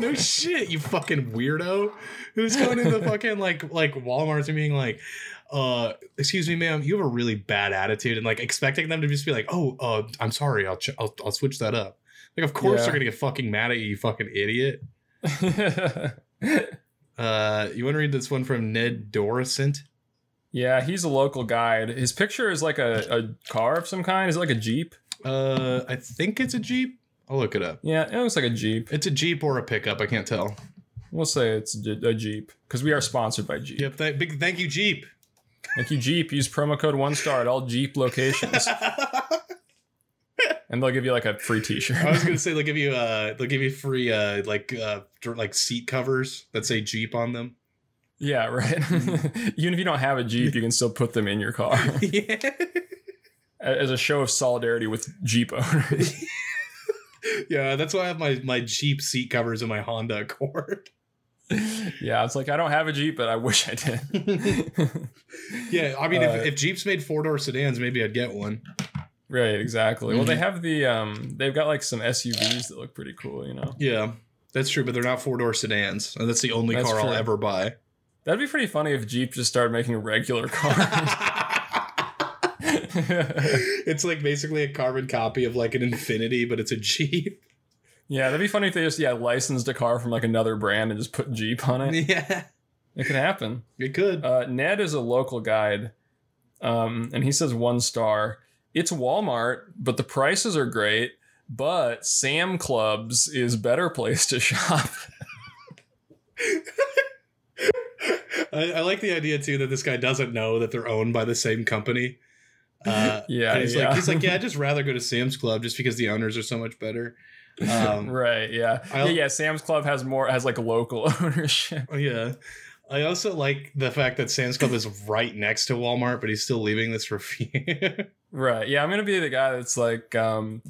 no shit, you fucking weirdo. Who's going into fucking like like Walmart's and being like, uh, excuse me, ma'am, you have a really bad attitude, and like expecting them to just be like, oh, uh, I'm sorry, I'll ch- I'll, I'll switch that up. Like, of course Yeah. they're gonna get fucking mad at you, you fucking idiot. Uh, you want to read this one from Ned Doricent? yeah, he's a local guide. His picture is like a, a car of some kind. Is it like a Jeep? Uh, I think it's a Jeep. I'll look it up. Yeah, it looks like a Jeep. It's a Jeep or a pickup. I can't tell. We'll say it's a a Jeep because we are sponsored by Jeep. Yep. Th- big thank you, Jeep. Thank you, Jeep. Use promo code one star at all Jeep locations, and they'll give you like a free T-shirt. I was gonna say they'll give you uh they'll give you free uh like uh like seat covers that say Jeep on them. yeah, right. Even if you don't have a Jeep, you can still put them in your car yeah. as a show of solidarity with Jeep owners. Yeah, that's why I have my my Jeep seat covers in my Honda Accord. yeah, it's like I don't have a Jeep, but I wish I did. Yeah, I mean Uh, if, if Jeeps made four door sedans, maybe I'd get one. Right, exactly. Well, they Mhm. have the um, they've got like some SUVs that look pretty cool. You know, Yeah. That's true, but they're not four door sedans. And that's the only That's car I'll ever buy. that'd be pretty funny if Jeep just started making regular cars. it's like basically a carbon copy of like an Infiniti, but it's a Jeep. yeah, that'd be funny if they just yeah licensed a car from like another brand and just put Jeep on it. Yeah. It could happen. It could. Uh, Ned is a local guide, um, and he says one star. It's Walmart, but the prices are great. But Sam Clubs is better place to shop. I, I like the idea too that this guy doesn't know that they're owned by the same company. Uh, Yeah, he's yeah. like, he's like, yeah, I'd just rather go to Sam's Club just because the owners are so much better. Um, right? Yeah. Yeah. Yeah. Sam's Club has more has like local ownership. Oh, Yeah. I also like the fact that Sam's Club is right next to Walmart, but he's still leaving this review. Right. Yeah. I'm gonna be the guy that's like, um,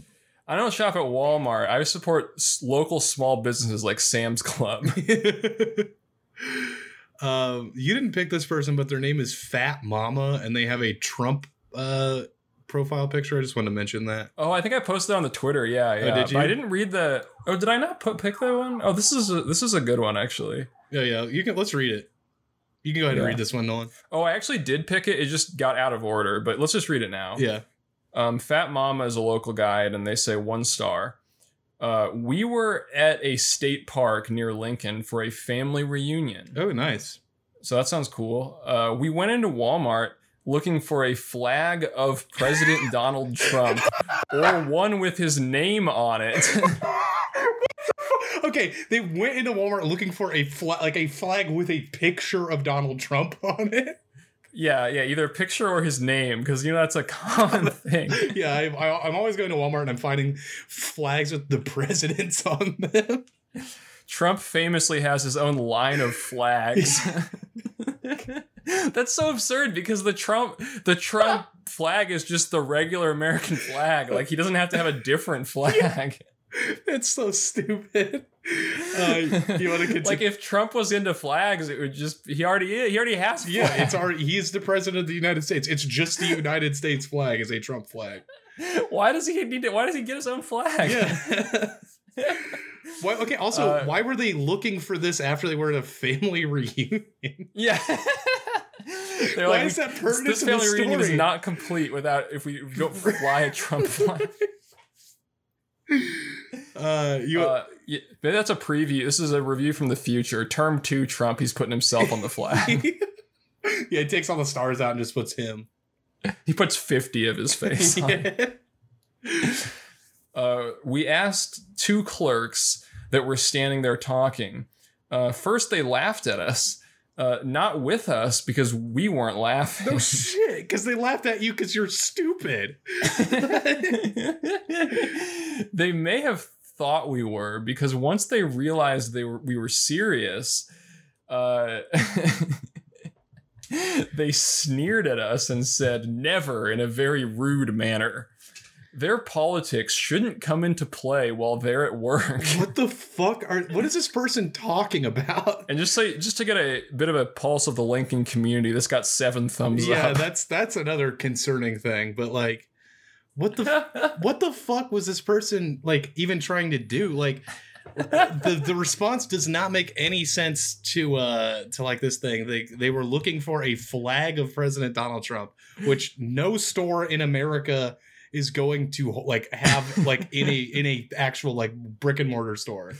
I don't shop at Walmart. I support local small businesses like Sam's Club. um, you didn't pick this person, but their name is Fat Mama, and they have a Trump uh, profile picture. I just wanted to mention that. Oh, I think I posted on the Twitter. Yeah, yeah. did But I didn't read the. Oh, did I not put pick that one? Oh, this is a, this is a good one actually. Yeah, yeah. You can let's read it. You can go ahead and read this one, Nolan. Oh, I actually did pick it. It just got out of order. But let's just read it now. Yeah. Um, Fat Mama is a local guide, and they say one star. Uh, we were at a state park near Lincoln for a family reunion. Oh, nice. So that sounds cool. Uh, we went into Walmart looking for a flag of President Donald Trump or one with his name on it. okay, they went into Walmart looking for a flag, like a flag with a picture of Donald Trump on it. yeah, yeah, either a picture or his name, because you know that's a common thing. Yeah, I, I, I'm always going to Walmart and I'm finding flags with the presidents on them. Trump famously has his own line of flags. That's so absurd because the Trump the Trump flag is just the regular American flag. Like he doesn't have to have a different flag. It's so stupid. Uh, you want to continue? Like if Trump was into flags, it would just he already is. He already has. Flags. yeah, it's already he's the president of the United States. It's just the United States flag is a Trump flag. Why does he need to? Why does he get his own flag? Yeah. why, okay. Also, Uh, why were they looking for this after they were at a family reunion? yeah. They're Why like, is that this- pertinent This family reunion is not complete without if we don't fly a Trump flag. Uh, you. Uh, yeah, that's a preview. This is a review from the future. Term two, Trump. He's putting himself on the flag. yeah, he takes all the stars out and just puts him. he puts fifty of his face. Yeah. Uh, we asked two clerks that were standing there talking. Uh, first, they laughed at us. Uh, not with us because we weren't laughing. No shit, because they laughed at you because you're stupid. they may have thought we were because once they realized they were we were serious, uh, they sneered at us and said "never" in a very rude manner. Their politics shouldn't come into play while they're at work. What the fuck are? What is this person talking about? And just say, just to get a bit of a pulse of the Lincoln community, this got seven thumbs yeah, up. Yeah, that's that's another concerning thing. But like, what the what the fuck was this person like even trying to do? Like, the the response does not make any sense to uh to like this thing. They they were looking for a flag of President Donald Trump, which no store in America is going to like have like in a in a actual like brick and mortar store.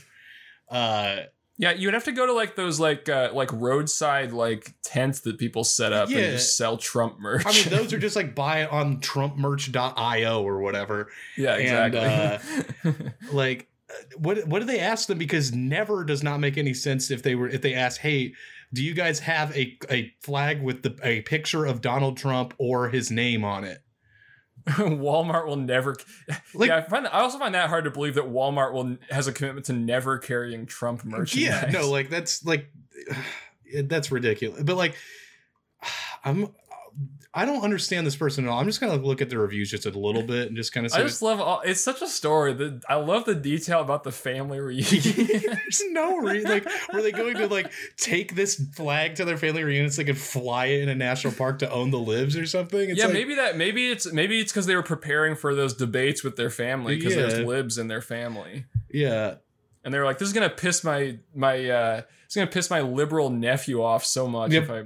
Uh Yeah, you would have to go to like those like uh, like roadside like tents that people set up Yeah. and just sell Trump merch. I mean, those are just like buy it on trumpmerch.io or whatever. yeah, and, exactly. Like, uh, what what do they ask them? Because never does not make any sense if they were if they ask, hey, do you guys have a a flag with the a picture of Donald Trump or his name on it? Walmart will never. Like, yeah, I find. that, I also find that hard to believe that Walmart will has a commitment to never carrying Trump merchandise. yeah, no, like that's like that's ridiculous. But like, I'm. I don't understand this person at all. I'm just gonna look at the reviews just a little bit and just kind of I just love. All, it's such a story. that I love the detail about the family reunion. There's no reason. Like, were they going to like take this flag to their family reunion so they could fly it in a national park to own the libs or something? It's yeah, like, maybe that. Maybe it's maybe it's because they were preparing for those debates with their family because there's libs in their family. Yeah, and they were like, "This is gonna piss my my uh, it's gonna piss my liberal nephew off so much Yep. if I."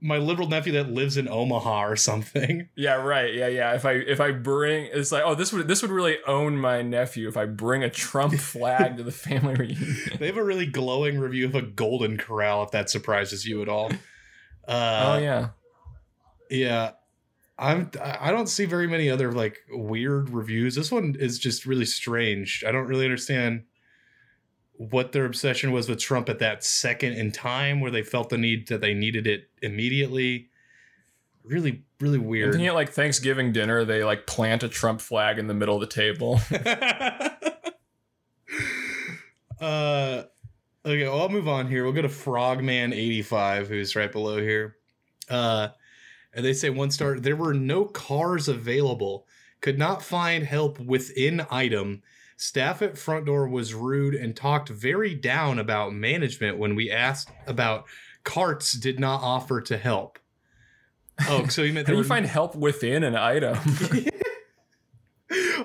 My liberal nephew that lives in Omaha or something. Yeah, right. Yeah, yeah. If I if I bring, it's like, oh, this would this would really own my nephew if I bring a Trump flag to the family reunion. They have a really glowing review of a Golden Corral. If that surprises you at all. Uh, oh yeah. yeah. I'm I don't see very many other like weird reviews. This one is just really strange. I don't really understand what their obsession was with Trump at that second in time where they felt the need that they needed it immediately. Really, really weird. thinking at like Thanksgiving dinner, they like plant a Trump flag in the middle of the table. uh okay, well, I'll move on here. We'll go to Frogman85, who's right below here. Uh and they say one star, there were no cars available. Could not find help within item. Staff at front door was rude and talked very down about management when we asked about carts did not offer to help. Oh, so you meant How do you were- find help within an item?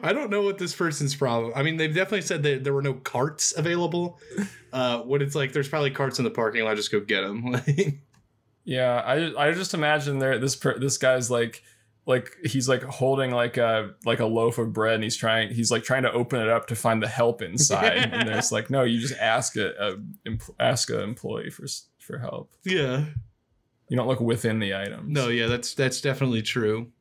I don't know what this person's problem. I mean, they've definitely said that there were no carts available. Uh, what it's like, there's probably carts in the parking lot. Just go get them. yeah, I I just imagine there this per, this guy's like like he's like holding like a like a loaf of bread and he's trying he's like trying to open it up to find the help inside and there's like no you just ask a, a ask a employee for for help yeah. you don't look within the items No. Yeah. That's that's definitely true.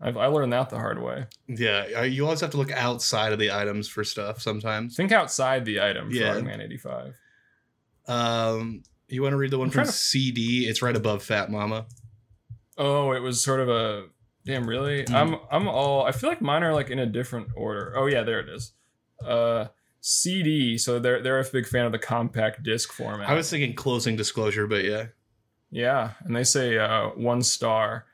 I've, I learned that the hard way Yeah. You always have to look outside of the items for stuff sometimes. think outside the item Yeah. man 85 Um, you want to read the one I'm from to- CD? It's right above Fat Mama. Oh, it was sort of a damn. Really, Mm. I'm I'm all. I feel like mine are like in a different order. Oh yeah, there it is. Uh, CD. So they're they're a big fan of the compact disc format. I was thinking closing disclosure, but yeah. yeah, and they say uh, one star.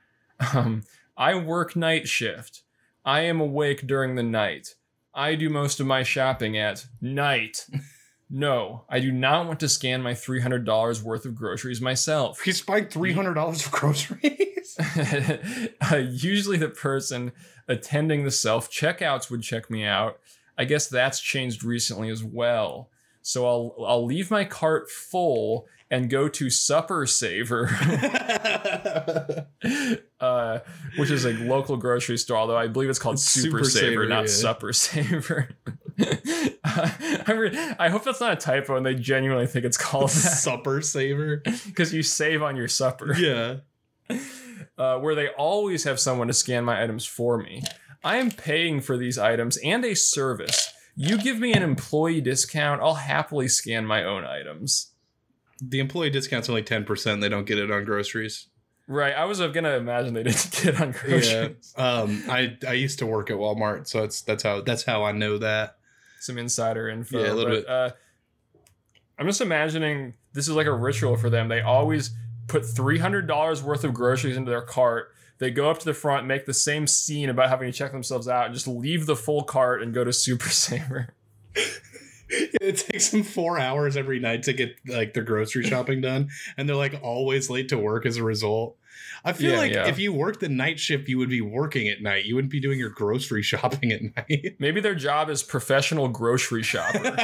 Um, I work night shift. I am awake during the night. I do most of my shopping at night. No, I do not want to scan my three hundred dollars worth of groceries myself. Three hundred dollars of groceries. uh, usually the person attending the self checkouts would check me out. I guess that's changed recently as well. So I'll I'll leave my cart full and go to Supper Saver, uh, which is a local grocery store. Although I believe it's called Super, Super Saver, Saver, not yeah. Supper Saver. I, re- I hope that's not a typo and they genuinely think it's called Supper saver. because you save on your supper Yeah. uh, where they always have someone to scan my items for me. I am paying for these items and a service. You give me an employee discount, I'll happily scan my own items. The employee discount's only ten percent. They don't get it on groceries. Right, I was uh, gonna imagine they didn't get on groceries. Um, I I used to work at Walmart, so it's that's how that's how I know that. Some insider info. Yeah, a little but, bit. Uh, I'm just imagining this is like a ritual for them. They always put $300 worth of groceries into their cart. They go up to the front, make the same scene about having to check themselves out, and just leave the full cart and go to Super Saver. It takes them four hours every night to get like their grocery shopping done, and they're like always late to work as a result. I feel Yeah, like yeah. if you worked the night shift, you would be working at night. You wouldn't be doing your grocery shopping at night. Maybe their job is professional grocery shopper.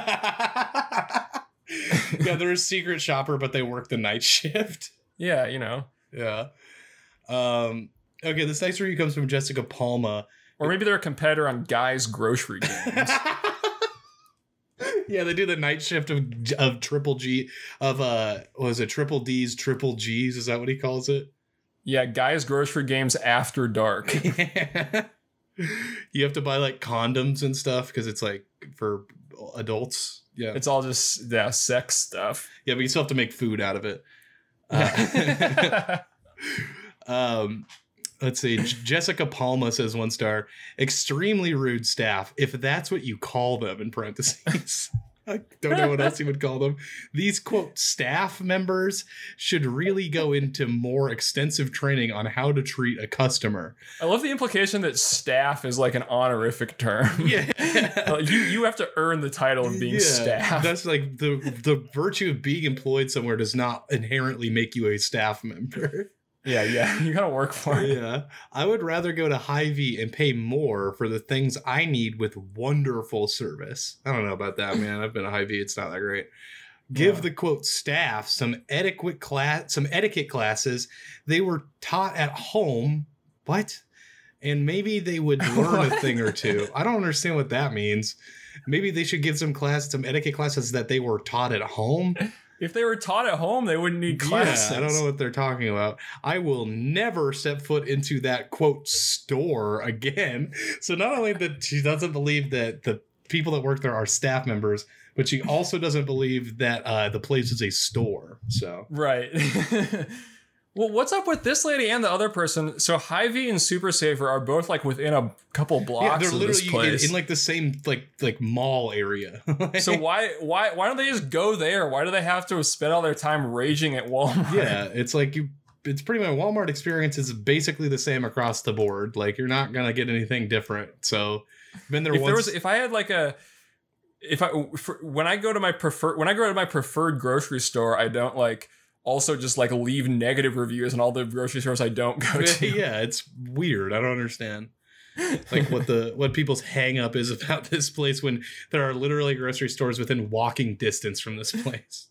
yeah, they're a secret shopper, but they work the night shift. yeah, you know. Yeah. Um. Okay, this next review comes from Jessica Palma. Or maybe they're a competitor on Guy's Grocery Games. yeah, they do the night shift of of triple G of uh was it triple D's triple G's is that what he calls it? yeah, Guy's Grocery Games After Dark. you have to buy like condoms and stuff because it's like for adults. Yeah, It's all just yeah, sex stuff. yeah, but you still have to make food out of it. Uh, um, let's see. Jessica Palma says one star. Extremely rude staff, if that's what you call them. In parentheses. I don't know what else you would call them. These quote staff members should really go into more extensive training on how to treat a customer. I love the implication that staff is like an honorific term. Yeah. Uh, you you have to earn the title of being staff. That's like the the virtue of being employed somewhere does not inherently make you a staff member. Yeah, yeah. You gotta work for it. yeah. I would rather go to Hy-Vee and pay more for the things I need with wonderful service. I don't know about that, man. I've been to Hy-Vee. It's not that great. Give Yeah. the quote staff some etiquette class, some etiquette classes they were taught at home. What? And maybe they would learn a thing or two. I don't understand what that means. Maybe they should give some class, some etiquette classes that they were taught at home. If they were taught at home, they wouldn't need classes. Yeah, I don't know what they're talking about. I will never step foot into that quote store again. So not only that she doesn't believe that the people that work there are staff members, but she also doesn't believe that uh, the place is a store. So Right. well, what's up with this lady and the other person? So Hy-Vee and Super Saver are both like within a couple blocks yeah, they're literally in, in like the same like like mall area. so why why why don't they just go there? Why do they have to spend all their time raging at Walmart? yeah, it's like you. It's pretty much Walmart experience is basically the same across the board. Like you're not gonna get anything different. So been there if once. there was if I had like a if I for, when I go to my preferred when I go to my preferred grocery store, I don't like also just like leave negative reviews on all the grocery stores I don't go to. yeah, it's weird. I don't understand. like what the what people's hang up is about this place when there are literally grocery stores within walking distance from this place.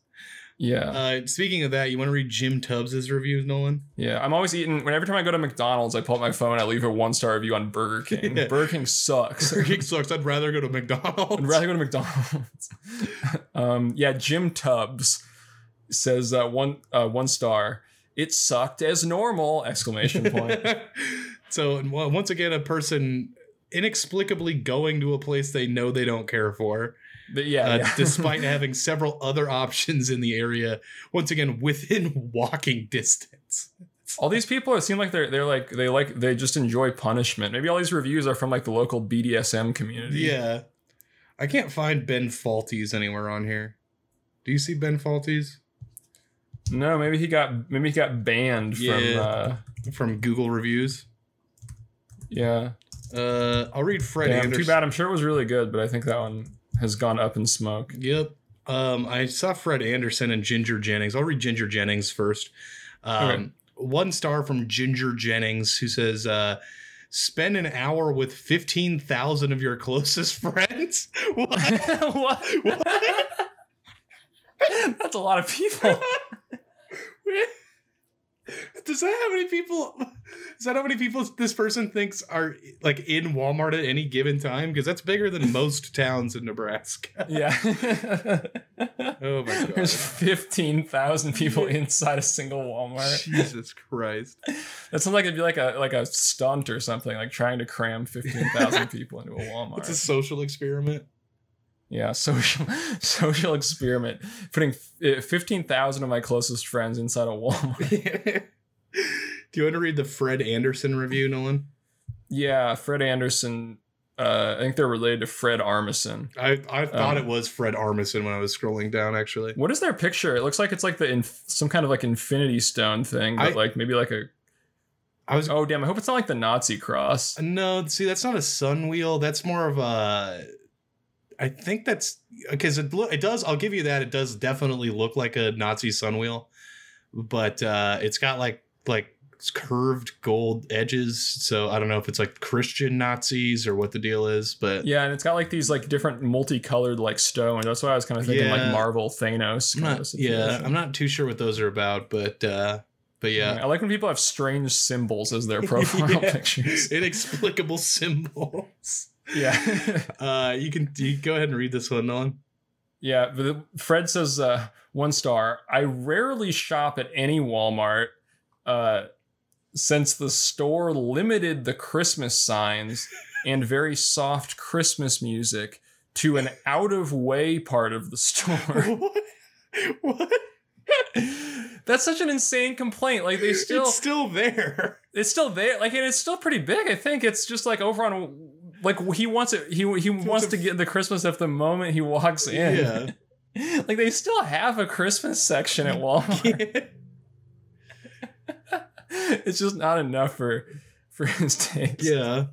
Yeah. Uh, speaking of that, you want to read Jim Tubbs's reviews, Nolan? Yeah, I'm always eating. Whenever time I go to McDonald's, I pull up my phone. I leave a one star review on Burger King. Yeah. Burger King sucks. Burger King sucks. I'd rather go to McDonald's. I'd rather go to McDonald's. um, yeah, Jim Tubbs says uh, one uh, one star. It sucked as normal! Exclamation point. so once again, a person inexplicably going to a place they know they don't care for, But yeah, uh, yeah. despite having several other options in the area. Once again, within walking distance. all these people it seem like they're they're like they like they just enjoy punishment. Maybe all these reviews are from like the local BDSM community. Yeah. I can't find Ben Faulties anywhere on here. Do you see Ben Faulties No, maybe he got maybe he got banned from. Uh, from Google reviews? yeah. Uh, I'll read Fred Damn, Anderson. too bad. I'm sure it was really good, but I think that one has gone up in smoke. Yep. Um, I saw Fred Anderson and Ginger Jennings. I'll read Ginger Jennings first. Um, Okay. One star from Ginger Jennings, who says, uh, "Spend an hour with fifteen thousand of your closest friends." What? what? What? That's a lot of people. Does that how many people? Is that how many people this person thinks are like in Walmart at any given time? Because that's bigger than most towns in Nebraska. Yeah. Oh my god! There's 15,000 people inside a single Walmart. Jesus Christ! That sounds like it'd be like a like a stunt or something, like trying to cram 15,000 people into a Walmart. It's a social experiment. yeah, social social experiment. Putting eh, f- 15,000 of my closest friends inside a Walmart. Do you want to read the Fred Anderson review, Nolan? Yeah, Fred Anderson. Uh, I think they're related to Fred Armisen. I, I thought Um, it was Fred Armisen when I was scrolling down, actually. What is their picture? It looks like it's like the inf- some kind of like Infinity Stone thing, but I- like maybe like a I was oh damn! I hope it's not like the Nazi cross. no, see, that's not a sun wheel. That's more of a. I think that's because it lo- it does. I'll give you that. It does definitely look like a Nazi sun wheel, but uh, it's got like like curved gold edges. So I don't know if it's like Christian Nazis or what the deal is, but Yeah, and it's got like these like different multicolored like stones. That's why I was kind of thinking Yeah. like Marvel Thanos. I'm not, yeah. I'm not too sure what those are about, but uh, but yeah. I like when people have strange symbols as their profile Yeah. pictures. inexplicable symbols. Yeah. Uh, you can you go ahead and read this one, Nolan. yeah. But Fred says uh, one star. I rarely shop at any Walmart uh, since the store limited the Christmas signs and very soft Christmas music to an out of way part of the store. what? What? That's such an insane complaint. Like they still it's still there. it's still there like and it's still pretty big i think it's just like over on like he wants it he he wants to get the christmas stuff the moment he walks in Yeah. like they still have a christmas section at walmart it's just not enough for for his taste yeah.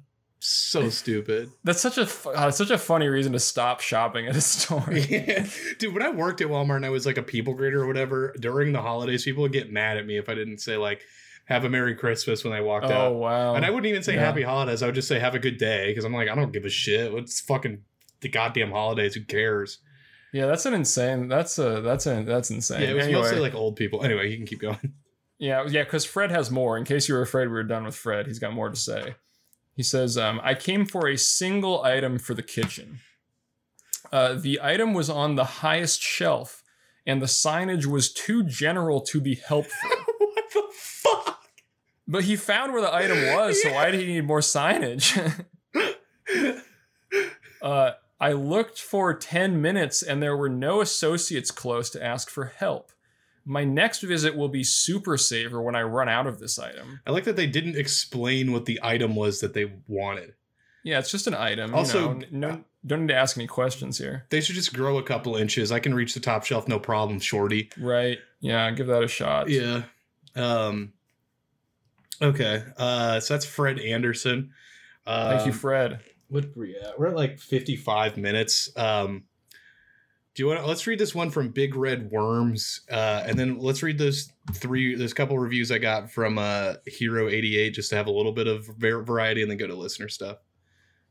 So stupid. that's such a uh, such a funny reason to stop shopping at a store Yeah. Dude, when I worked at Walmart and I was like a people grader or whatever, during the holidays, people would get mad at me if I didn't say like have a Merry Christmas when I walked oh out. Oh wow And I wouldn't even say Yeah. happy holidays. I would just say have a good day because I'm like, I don't give a shit. What's fucking the goddamn holidays? Who cares? yeah that's an insane that's a that's a that's insane Yeah, it was anyway, mostly like old people. Anyway, you can keep going. Yeah, yeah, because Fred has more. In case you were afraid we were done with Fred, he's got more to say. He says, um, I came for a single item for the kitchen. Uh, the item was on the highest shelf and the signage was too general to be helpful. what the fuck? But he found where the item was, so why did he need more signage? uh, I looked for 10 minutes and there were no associates close to ask for help. My next visit will be Super Saver when I run out of this item. I like that they didn't explain what the item was that they wanted. Yeah, it's just an item. Also- Also, no, don't need to ask any questions here. They should just grow a couple inches. I can reach the top shelf, no problem, shorty. Right? Yeah, give that a shot. Yeah. Um. Okay. Uh. So that's Fred Anderson. Um, Thank you, Fred. What were we at? We're at like fifty-five minutes. Um. Do you want to? Let's read this one from Big Red Worms, uh, and then let's read those three. A couple reviews I got from uh, Hiro eighty eight just to have a little bit of variety, and then go to listener stuff.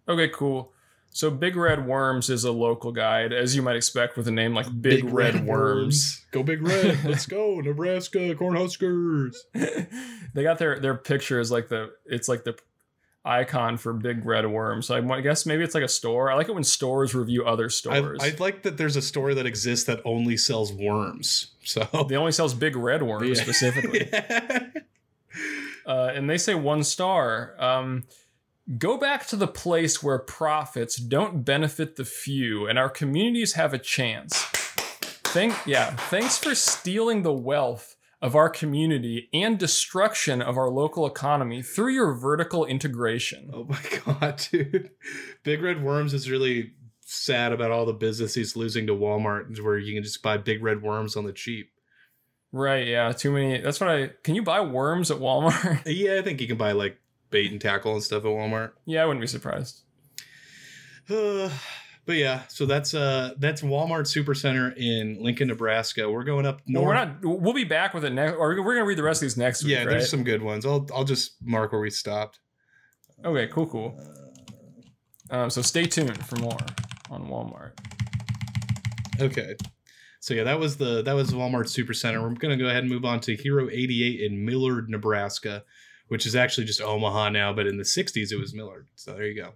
Okay, cool. So Big Red Worms is a local guide, as you might expect with a name like Big, Red, Worms. Go Big Red. Let's go Nebraska Cornhuskers. they got their their picture is like the it's like the icon for Big Red Worms. So I guess maybe it's like a store. I like it when stores review other I, stores. I like that there's a store that exists that only sells worms. So they only sells Big Red Worms Yeah. specifically. Yeah. uh, and they say one star. Um, go back to the place where profits don't benefit the few, and our communities have a chance. Thank yeah, thanks for stealing the wealth of our community and destruction of our local economy through your vertical integration. Oh my god, dude. Big Red Worms is really sad about all the business he's losing to Walmart, where you can just buy big red worms on the cheap. Right? Yeah, too many. That's what I. Can you buy worms at Walmart? Yeah, I think you can buy like bait and tackle and stuff at Walmart. yeah, I wouldn't be surprised. But yeah, so that's uh that's Walmart Supercenter in Lincoln, Nebraska. We're going up No, north. we're not. We'll be back with it next, or we're gonna read the rest of these next week. yeah, right? there's some good ones. I'll I'll just mark where we stopped. Okay, cool, cool. Um, so stay tuned for more on Walmart. Okay. So yeah, that was the that was Walmart Supercenter. We're gonna go ahead and move on to Hiro 88 in Millard, Nebraska, which is actually just Omaha now, but in the 60s it was Millard. So there you go.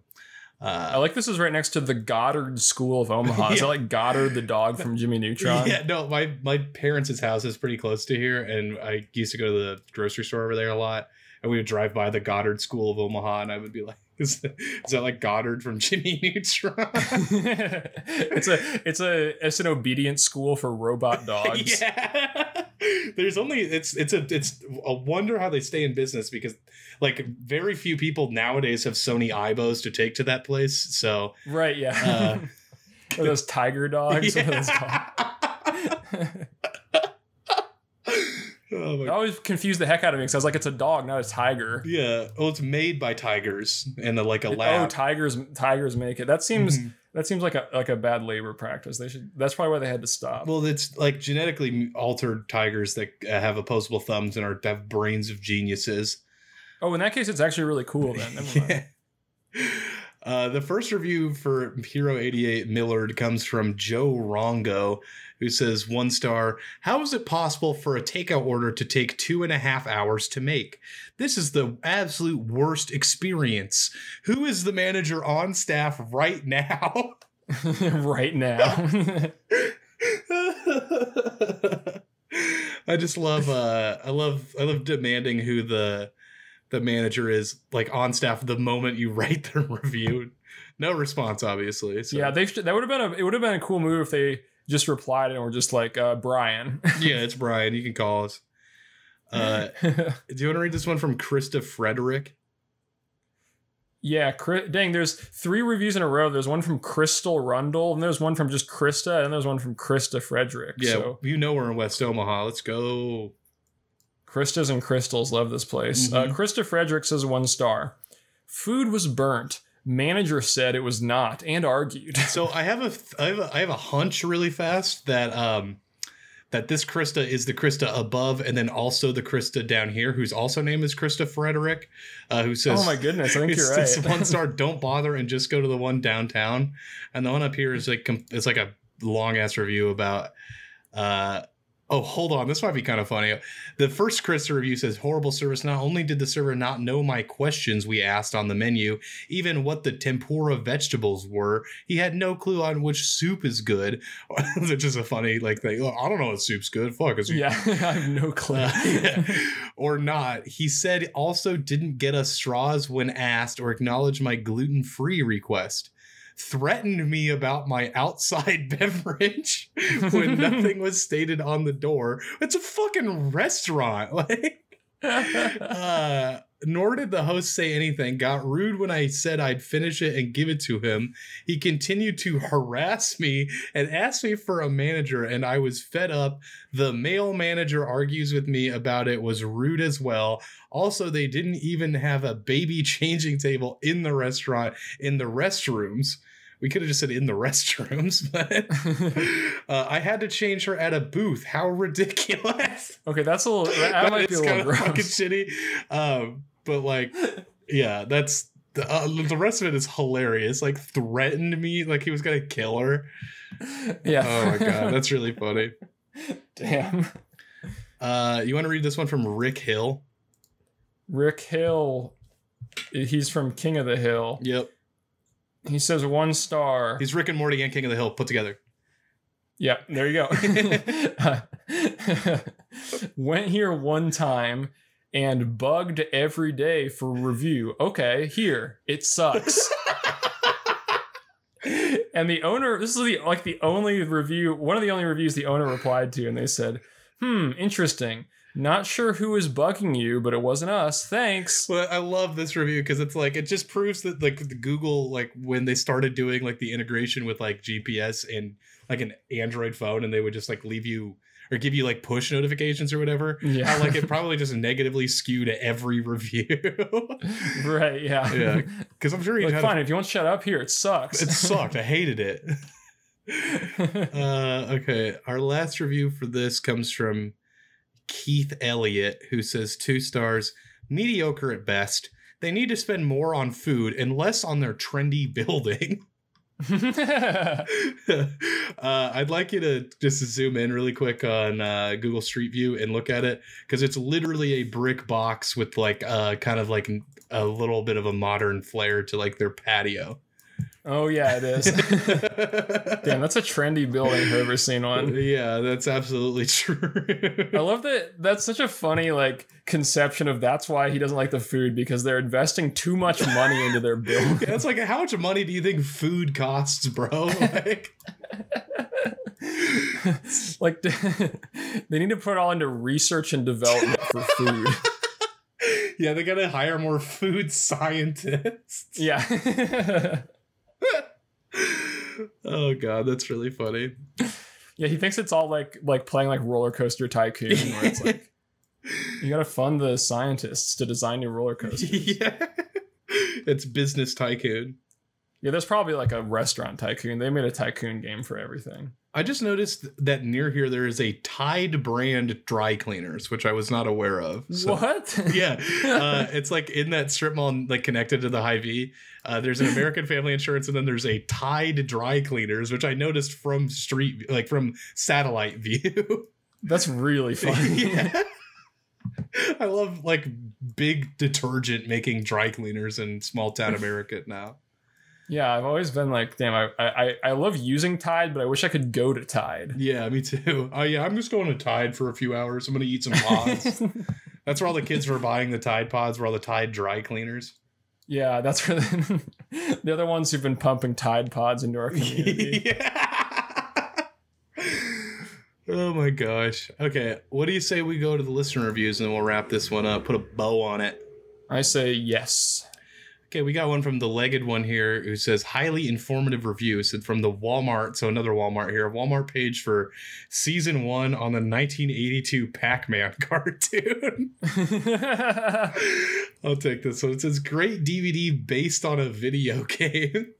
I Uh, like this is right next to the Goddard School of Omaha. Is Yeah. that like Goddard the dog from Jimmy Neutron? yeah, no, my my parents' house is pretty close to here, and I used to go to the grocery store over there a lot. And we would drive by the Goddard School of Omaha, and I would be like, "Is that, is that like Goddard from Jimmy Neutron?" it's a it's a it's an obedient school for robot dogs. yeah. There's only it's it's a it's a wonder how they stay in business because like very few people nowadays have Sony Aibos to take to that place. So Right, yeah. uh, those tiger dogs? Those yeah. called? oh I always confused the heck out of me because I was like, it's a dog, not a tiger. yeah. Well, it's made by tigers and like a lab. Oh, lab. tigers! Tigers make it. That seems Mhm. that seems like a like a bad labor practice. They should. That's probably why they had to stop. Well, it's like genetically altered tigers that uh, have opposable thumbs and are have brains of geniuses. Oh, in that case, it's actually really cool. Then Never mind. Uh, the first review for Hiro 88 Millard comes from Joe Rongo, who says, one star, how is it possible for a takeout order to take two and a half hours to make? This is the absolute worst experience. Who is the manager on staff right now? right now. I just love uh I love I love demanding who the the manager is like on staff the moment you write the review. No response, obviously. So. yeah, they should, that would have been a it would have been a cool move if they just replied and were just like uh, Brian. yeah, it's Brian. You can call us. Uh, do you want to read this one from Krista Frederick? yeah, dang. There's three reviews in a row. There's one from Crystal Rundle, and there's one from just Krista, and there's one from Krista Frederick. Yeah, So you know we're in West Omaha. Let's go. Kristas and crystals love this place. Mhm. Uh, Krista Frederick says one star. Food was burnt. Manager said it was not, and argued. So I have a I have a, I have a hunch really fast that um that this Krista is the Krista above, and then also the Krista down here, whose also name is Krista Frederick, uh, who says, oh my goodness, I think it's, you're right. one star. Don't bother and just go to the one downtown. And the one up here is like it's like a long ass review about uh Oh, hold on. This might be kind of funny. The first Chris review says horrible service. Not only did the server not know my questions we asked on the menu, even what the tempura vegetables were, he had no clue on which soup is good. Which is a funny like thing. Oh, I don't know what soup's good. Fuck. Is Yeah, I have no clue. uh, yeah, or not. He said also didn't get us straws when asked or acknowledge my gluten free request. Threatened me about my outside beverage when nothing was stated on the door. It's a fucking restaurant. Like, uh, nor did the host say anything. Got rude when I said I'd finish it and give it to him. He continued to harass me and asked me for a manager, and I was fed up. The male manager argues with me about it, was rude as well. Also, they didn't even have a baby changing table in the restaurant in the restrooms. We could have just said in the restrooms, but uh, I had to change her at a booth. How ridiculous! okay, that's a little. That, might be a little kinda fucking shitty. Um, but like, yeah, that's the, uh, the rest of it is hilarious. Like, threatened me like he was gonna kill her. Yeah. Oh my god, that's really funny. damn. Uh, you want to read this one from Rick Hill? Rick Hill. He's from King of the Hill. Yep, He says one star. he's Rick and Morty and King of the Hill put together. Yeah, there you go. Went here one time and bugged every day for review. Okay, here. It sucks. and the owner, this is the like the only review, one of the only reviews the owner replied to, and they said, "Hmm, interesting. Not sure who is bugging you, but it wasn't us. Thanks." Well, I love this review because it's like it just proves that like the Google like when they started doing like the integration with like GPS and like an Android phone, and they would just like leave you or give you like push notifications or whatever. Yeah. How like it probably just negatively skewed every review. right, yeah. Yeah, Because I'm sure he like, fine, if you want to shut up here, it sucks. it sucked. I hated it. Uh, okay, our last review for this comes from Keith Elliott, who says two stars, mediocre at best. They need to spend more on food and less on their trendy building. uh, I'd like you to just zoom in really quick on uh, Google Street View and look at it because it's literally a brick box with like uh, kind of like a little bit of a modern flair to like their patio. Oh yeah, it is. Damn, that's a trendy building if I've ever seen one. Yeah, that's absolutely true. I love that. That's such a funny like conception of that's why he doesn't like the food because they're investing too much money into their build. It's like, how much money do you think food costs, bro? Like, like they need to put it all into research and development for food. yeah, they gotta hire more food scientists. Yeah. Oh god, that's really funny. yeah, he thinks it's all like like playing like roller coaster tycoon where it's like you gotta fund the scientists to design new roller coasters. yeah, it's business tycoon. Yeah, there's probably like a restaurant tycoon. They made a tycoon game for everything. I just noticed that near here there is a Tide brand dry cleaners, which I was not aware of. So- what? yeah, uh, it's like in that strip mall, like connected to the Hy-Vee. Uh, there's an American Family Insurance, and then there's a Tide Dry Cleaners, which I noticed from street, like from satellite view. That's really funny. yeah, I love like big detergent making dry cleaners in small town America now. Yeah, I've always been like, damn, I, I I love using Tide, but I wish I could go to Tide. Yeah, me too. Oh yeah, I'm just going to Tide for a few hours. I'm gonna eat some pods. That's where all the kids were buying the Tide pods. Were all the Tide dry cleaners. yeah, that's where the, the ones who've been pumping Tide Pods into our community. yeah. oh my gosh. Okay, what do you say we go to the listener reviews and then we'll wrap this one up? Put a bow on it. I say yes. Okay, we got one from the legged one here who says highly informative review. Said from the Walmart, so another Walmart here, Walmart page for season one on the 1982 Pac-Man cartoon. I'll take this one. It says great DVD based on a video game.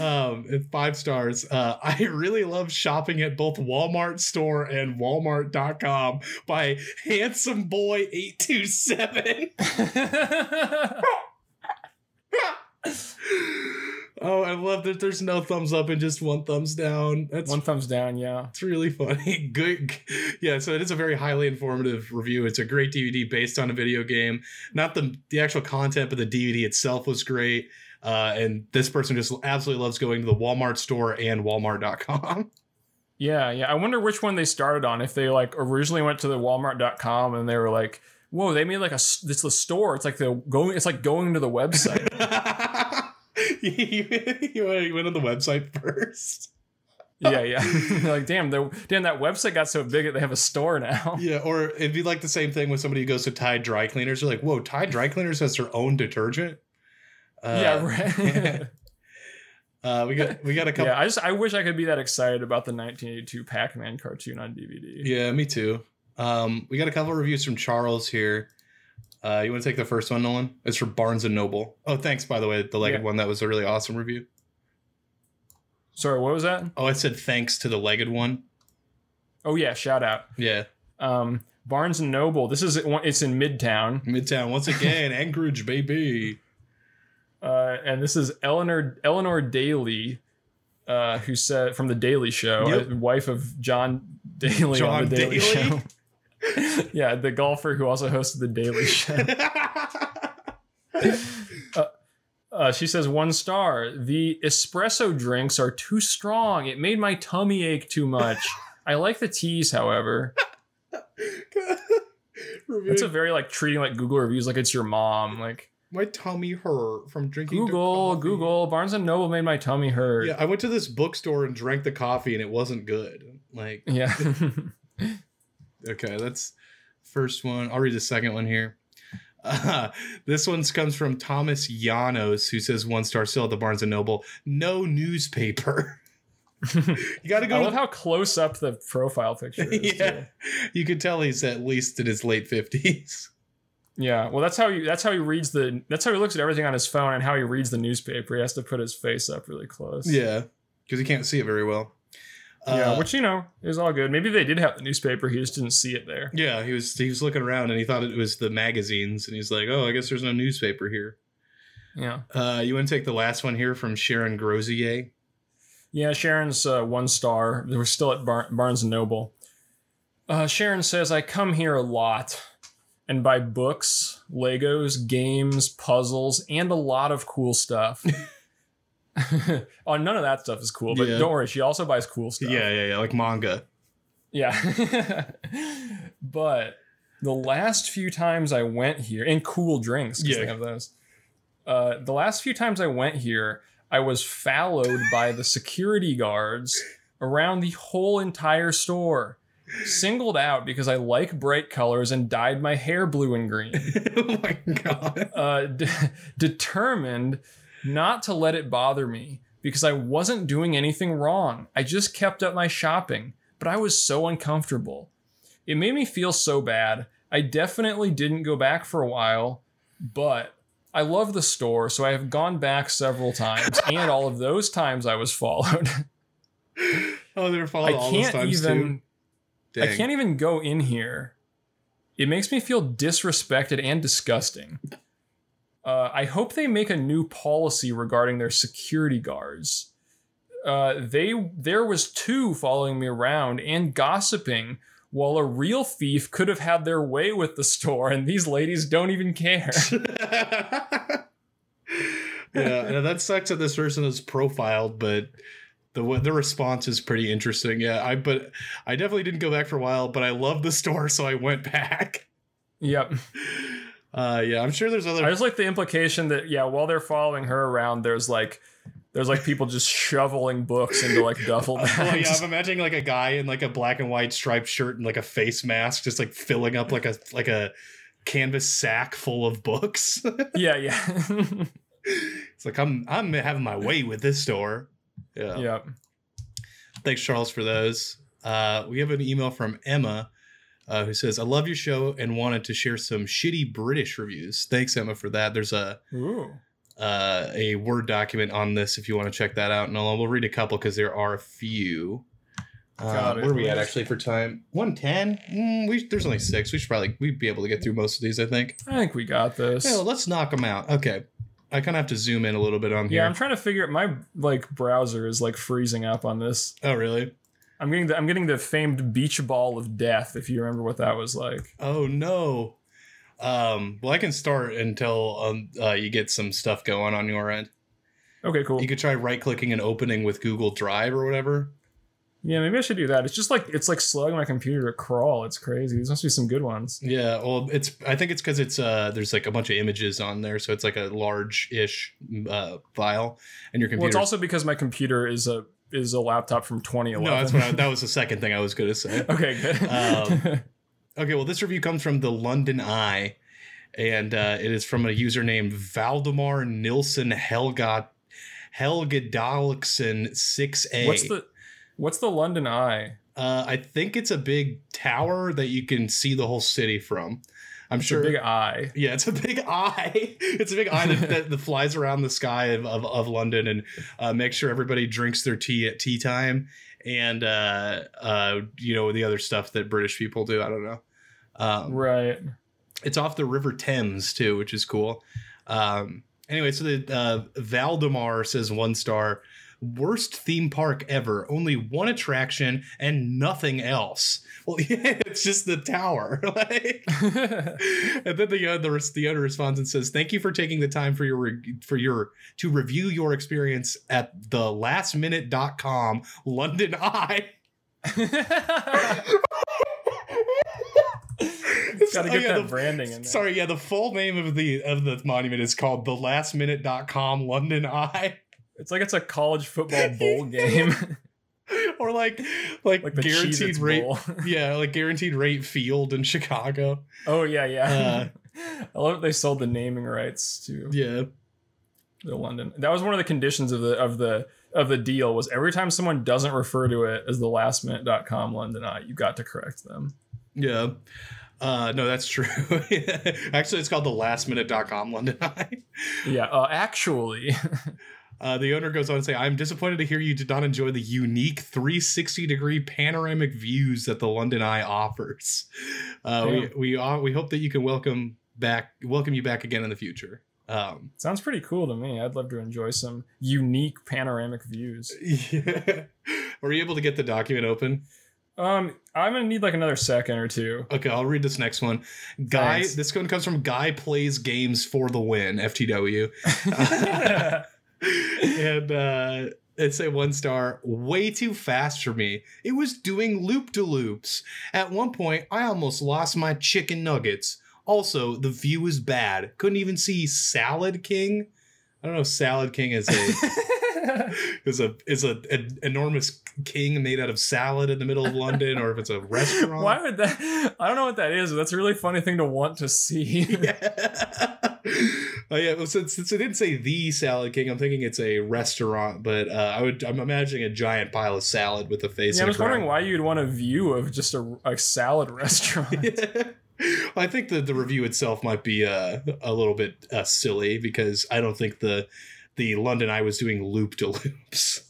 um, five stars. Uh, I really love shopping at both Walmart store and Walmart.com by Handsome Boy 827. Oh, I love that there's no thumbs up and just one thumbs down. That's One thumbs down, yeah. It's really funny. Good. Yeah, so it is a very highly informative review. It's a great DVD based on a video game. Not the the actual content, but the DVD itself was great. Uh, and this person just absolutely loves going to the Walmart store and Walmart.com. Yeah, yeah. I wonder which one they started on. If they like originally went to the Walmart.com and they were like, "Whoa, they made like a this the store." It's like the going. It's like going to the website. you, went on the website first. yeah, yeah. like, damn, the damn that website got so big that they have a store now. Yeah, or it'd be like the same thing with somebody who goes to Tide Dry Cleaners. They're like, whoa, Tide Dry Cleaners has their own detergent. Uh, yeah, right. Uh, we got we got a couple. yeah, I just I wish I could be that excited about the 1982 Pac-Man cartoon on DVD. Yeah, me too. Um, we got a couple of reviews from Charles here. Uh, you want to take the first one, Nolan? It's for Barnes and Noble. Oh, thanks by the way, the legged Yeah. one. That was a really awesome review. Sorry, what was that? Oh, I said thanks to the legged one. Oh yeah, shout out. Yeah, Um, Barnes and Noble. This is it's in Midtown, Midtown once again, Anchorage, baby. uh, and this is Eleanor Eleanor Daly, uh, who said from the Daily Show, Yep. wife of John Daly John on the Daily Daly? Show. yeah, the golfer who also hosted the Daily Show. Uh, she says one star. The espresso drinks are too strong. It made my tummy ache too much. I like the teas, however. It's a very like treating like Google reviews like it's your mom. Like my tummy hurt from drinking. Google. Google, Barnes and Noble made my tummy hurt. Yeah, I went to this bookstore and drank the coffee, and it wasn't good. Like, Yeah. Okay, that's first one. I'll read the second one here. Uh, this one comes from Thomas Janos, who says one star still at the Barnes and Noble. No newspaper. you got to go. I love how close up the profile picture is. yeah, too. you can tell he's at least in his late fifties. Yeah. Well, that's how he that's how he reads the that's how he looks at everything on his phone and how he reads the newspaper. He has to put his face up really close. Yeah, because he can't see it very well. Yeah, Uh, which you know is all good. Maybe they did have the newspaper, he just didn't see it there. yeah, he was he was looking around and he thought it was the magazines, and he's like, "Oh, I guess there's no newspaper here." Yeah. Uh, you want to take the last one here from Sharon Grozier? Yeah, Sharon's uh, one star. We're still at Bar- Barnes and Noble. Uh, Sharon says, I come here a lot and buy books, Legos, games, puzzles, and a lot of cool stuff. oh, none of that stuff is cool, but Yeah. don't worry, she also buys cool stuff. Yeah, yeah, yeah, like manga. Yeah. but the last few times I went here, and cool drinks, Yeah. they have those. Uh, the last few times I went here, I was followed by the security guards around the whole entire store. Singled out because I like bright colors and dyed my hair blue and green. oh my god. Uh, d- determined not to let it bother me because I wasn't doing anything wrong. I just kept up my shopping, but I was so uncomfortable. It made me feel so bad. I definitely didn't go back for a while, but I love the store, so I have gone back several times, and all of those times I was followed. Oh, they were followed I all those can't times even. too. I can't even go in here. It makes me feel disrespected and disgusting. Uh, I hope they make a new policy regarding their security guards. Uh, they there was two following me around and gossiping, while a real thief could have had their way with the store, and these ladies don't even care. yeah, and that sucks that this person is profiled, but the the response is pretty interesting. Yeah, I but I definitely didn't go back for a while, but I love the store, so I went back. yep. Uh, yeah, I'm sure there's other. I just like the implication that yeah, while they're following her around, there's like there's like people just shoveling books into like duffel Oh, yeah. I'm imagining like a guy in like a black and white striped shirt and like a face mask, just like filling up like a like a canvas sack full of books. yeah, yeah. it's like I'm I'm having my way with this store. Yeah. yeah. Thanks, Charles, for those. Uh, we have an email from Emma uh, who says, I love your show and wanted to share some shitty British reviews. Thanks, Emma, for that. There's a Ooh. uh, a Word document on this if you want to check that out. And I'll, we'll read a couple because there are a few. Uh, where are we at actually for time? 110? Mm, we, there's only six. We should probably we'd be able to get through most of these, I think. I think we got this. Yeah, well, let's knock them out. Okay. I kind of have to zoom in a little bit on Yeah, here. Yeah i'm trying to figure out my like browser is like freezing up on this. oh, really? I'm getting the I'm getting the famed beach ball of death, if you remember what that was like. Oh no. Um, well, I can start until um, uh, you get some stuff going on your end. Okay, cool. You could try right clicking and opening with Google Drive or whatever. Yeah, maybe I should do that. It's just like it's like slowing my computer to crawl. It's crazy. There must be some good ones. Yeah, well, it's I think it's because it's uh there's like a bunch of images on there, so it's like a large-ish uh, file, and your computer. Well, it's also because my computer is a is a laptop from 2011. no, that's what I, that was the second thing I was gonna say. okay, good. Um, Okay, well, this review comes from the London Eye, and uh, it is from a user named Valdemar Nilsson Helga Helgadalixon six A. what's the what's the London Eye? Uh, I think it's a big tower that you can see the whole city from. I'm sure. a big eye. yeah, it's a big eye. It's a big eye that, that, that flies around the sky of, of, of London and uh, makes sure everybody drinks their tea at tea time and uh, uh, you know the other stuff that British people do. I don't know. Um, Right. it's off the River Thames too, which is cool. Um, anyway, so the uh, Valdemar says one star, worst theme park ever. Only one attraction and nothing else. Well, yeah, it's just the tower. like, and then the uh, the the owner responds and says, "Thank you for taking the time for your re- for your to review your experience at the lastminute.com London Eye." Gotta Oh, get yeah, that the- branding in there. Sorry, yeah, the full name of the of the monument is called the lastminute.com London Eye. It's like it's a college football bowl game, or like like, like guaranteed rate bowl. yeah, like guaranteed rate field in Chicago. oh yeah, yeah. I love that they sold the naming rights to Yeah. the London. That was one of the conditions of the of the of the deal was every time someone doesn't refer to it as the lastminute.com London Eye, you got to correct them. Yeah. Uh no, that's true. Actually, it's called the lastminute.com London Eye. Yeah, uh, actually, Uh, the owner goes on to say, I'm disappointed to hear you did not enjoy the unique 360 degree panoramic views that the London Eye offers. Uh, we we uh, we hope that you can welcome back welcome you back again in the future. Um, sounds pretty cool to me. I'd love to enjoy some unique panoramic views. yeah. Were you able to get the document open? Um, I'm gonna need like another second or two. Okay, I'll read this next one. Guy, Thanks. this one comes from Guy Plays Games for the Win, FTW. and uh it's a one star way too fast for me it was doing loop de loops at one point i almost lost my chicken nuggets also the view was bad couldn't even see salad king i don't know if salad king is a is a is a an enormous king made out of salad in the middle of london or if it's a restaurant Why would that? I don't know what that is. But that's a really funny thing to want to see. yeah. oh yeah. Well, since, since it didn't say the Salad King, I'm thinking it's a restaurant. But uh, I would. I'm imagining a giant pile of salad with a face. Yeah, I was wondering why you'd want a view of just a, a salad restaurant. I think that the review itself might be uh, a little bit uh, silly because I don't think the the London Eye was doing loop de loops.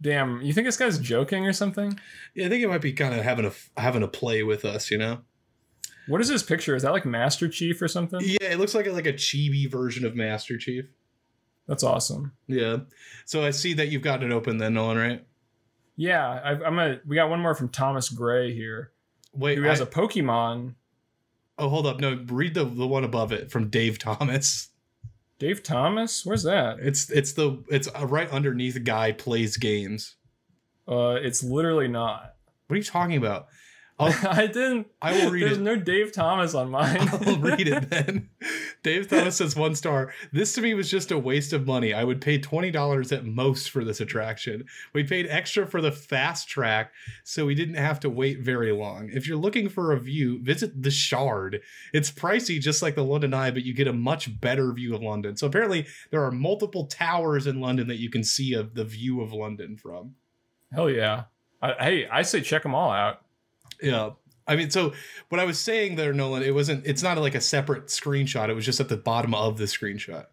Damn, you think this guy's joking or something? Yeah, I think it might be kind of having a having a play with us, you know. What is this picture? Is that like Master Chief or something? Yeah, it looks like a, like a chibi version of Master Chief. That's awesome. Yeah. So I see that you've gotten it open then, Nolan, right? Yeah, I've, I'm a. We got one more from Thomas Gray here, Wait, who has I- a Pokemon. Oh, hold up. No, read the the one above it from Dave Thomas. Dave Thomas, where's that? It's it's the it's uh, right underneath guy plays games. Uh, it's literally not. What are you talking about? I'll, I didn't. I will read it. There's it. no Dave Thomas on mine. I'll read it then. Dave Thomas says one star. This to me was just a waste of money. I would pay twenty dollars at most for this attraction. We paid extra for the fast track, so we didn't have to wait very long. If you're looking for a view, visit the Shard. It's pricey, just like the London Eye, but you get a much better view of London. So apparently, there are multiple towers in London that you can see of the view of London from. Hell yeah! I, hey, I say check them all out. Yeah. I mean, so what I was saying there, Nolan, it wasn't, it's not like a separate screenshot. It was just at the bottom of the screenshot.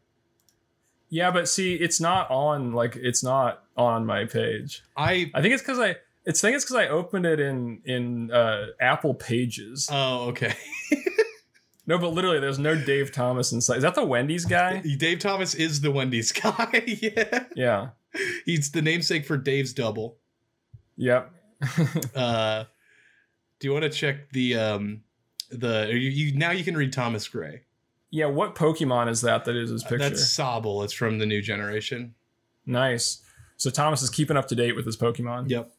Yeah, but see, it's not on like it's not on my page. I, I think it's because I. It's I think it's because I opened it in in uh, Apple Pages. oh, okay. No, but literally, there's no Dave Thomas inside. Is that the Wendy's guy? Dave Thomas is the Wendy's guy. yeah. Yeah. He's the namesake for Dave's double. Yep. Uh, do you want to check the um the you, you now you can read Thomas Gray. yeah. What Pokemon is that? That is his picture. That's Sobble. It's from the new generation. nice. So Thomas is keeping up to date with his Pokemon. Yep.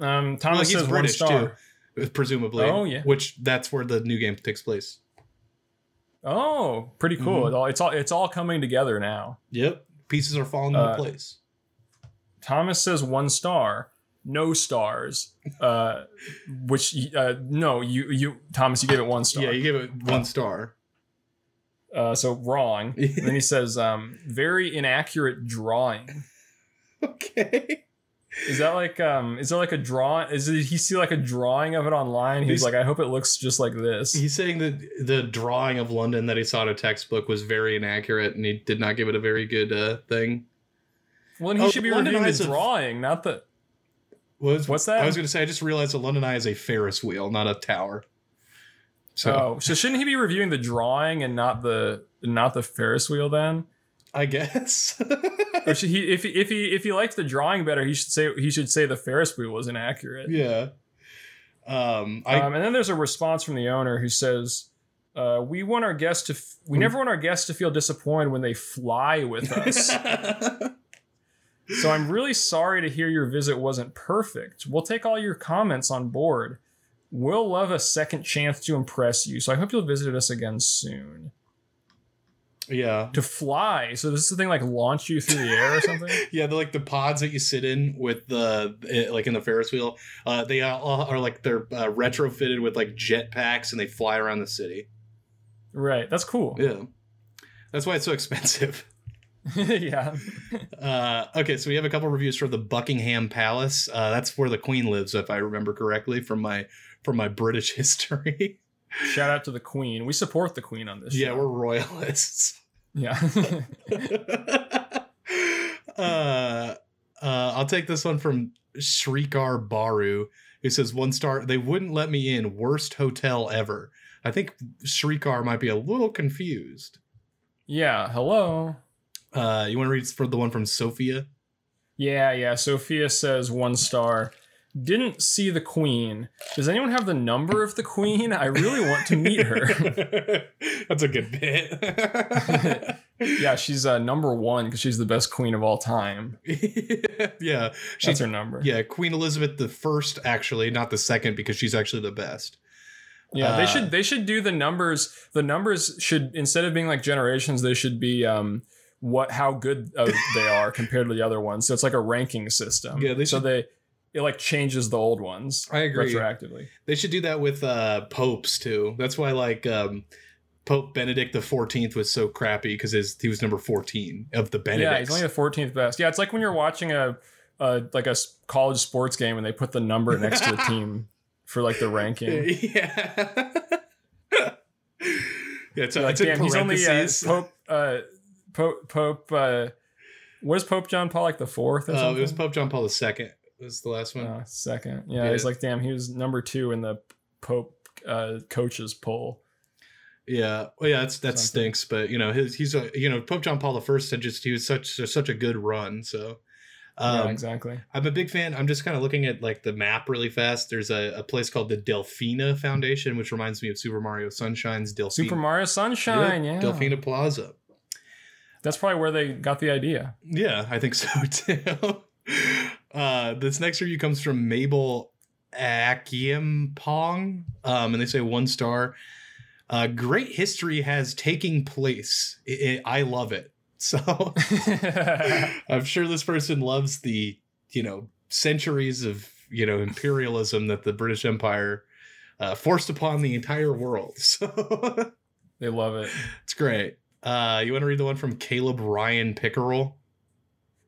Um, Well, Thomas he's says British one star. too, presumably. Oh, yeah. Which that's where the new game takes place. Oh, pretty cool. Mhm. It all, it's all it's all coming together now. Yep. Pieces are falling into Uh, place. Thomas says one star, no stars. Uh, which uh, no, you you Thomas, you gave it one star. Yeah, you gave it one star. uh, so wrong. and then he says um, very inaccurate drawing. okay. Is that like um is that like a draw? Is it, he see like a drawing of it online? He's He's- like, I hope it looks just like this. He's saying that the drawing of London that he saw in a textbook was very inaccurate, and he did not give it a very good uh, thing. well, then he Oh, should be London reviewing the drawing, not the. Was What's that? I was going to say. I just realized that London Eye is a Ferris wheel, not a tower. So oh, so shouldn't he be reviewing the drawing and not the not the Ferris wheel then? I guess. Or should he if he if he if he liked the drawing better, he should say he should say the Ferris wheel was inaccurate. yeah. Um. I. um, and then there's a response from the owner who says, uh, "We want our guests to f- we Hmm. never want our guests to feel disappointed when they fly with us." So I'm really sorry to hear your visit wasn't perfect. We'll take all your comments on board. We'll love a second chance to impress you. So I hope you'll visit us again soon. yeah. To fly. So this is the thing like launch you through the air or something? Yeah, they're like the pods that you sit in with the eh, like in the Ferris wheel. Uh, they all are like they're uh, retrofitted with like jet packs and they fly around the city. right. That's cool. Yeah, that's why it's so expensive. yeah. Uh, okay, so we have a couple reviews for the Buckingham Palace. Uh, that's where the Queen lives, if I remember correctly from my from my British history. Shout out to the Queen. We support the Queen on this yeah, show. we're royalists. Yeah. uh, uh, I'll take this one from Shrikar Baru, who says one star. They wouldn't let me in. Worst hotel ever. I think Shrikar might be a little confused. yeah. Hello. Uh, you want to read for the one from Sophia? Yeah, yeah. Sophia says one star. Didn't see the Queen. Does anyone have the number of the Queen? I really want to meet her. That's a good bit. yeah, she's uh, number one because she's the best queen of all time. yeah, That's she's her number. yeah Queen Elizabeth the first, actually, not the second, because she's actually the best. Yeah, Uh, they should they should do the numbers. The numbers should instead of being like generations, they should be um what how good uh, they are compared to the other ones. So it's like a ranking system. Yeah, they so they it like changes the old ones. I agree. retroactively. They should do that with uh popes too. That's why like um Pope Benedict the Fourteenth was so crappy because his he was number fourteen of the Benedicts. Yeah, he's only the fourteenth best. Yeah, it's like when you're watching a, a like a college sports game and they put the number next to the team for like the ranking. yeah. yeah, it's, You're like, it's damn, he's only uh. Pope uh, Pope Pope. Uh, what is Pope John Paul like the fourth? Or Uh, something? it was Pope John Paul the second. Was the last one? Uh, second. Yeah, Yeah. he's like, damn, he was number two in the Pope uh, coaches poll. Yeah, well, yeah, that's that Something. stinks. But you know, his he's a you know Pope John Paul I had just he was such such a good run. So, um, yeah, exactly. I'm a big fan. I'm just kind of looking at like the map really fast. There's a, a place called the Delfina Foundation, which reminds me of Super Mario Sunshine's Delfina. Super Mario Sunshine. Yep, Yeah, Delfina Plaza. That's probably where they got the idea. Yeah, I think so too. uh, this next review comes from Mabel Akimpong, um, and they say one star. Uh, great history has taking place. I I love it. So I'm sure this person loves the you know centuries of you know imperialism that the British Empire uh, forced upon the entire world. So they love it. it's great. Uh, you want to read the one from Caleb Ryan Pickerel?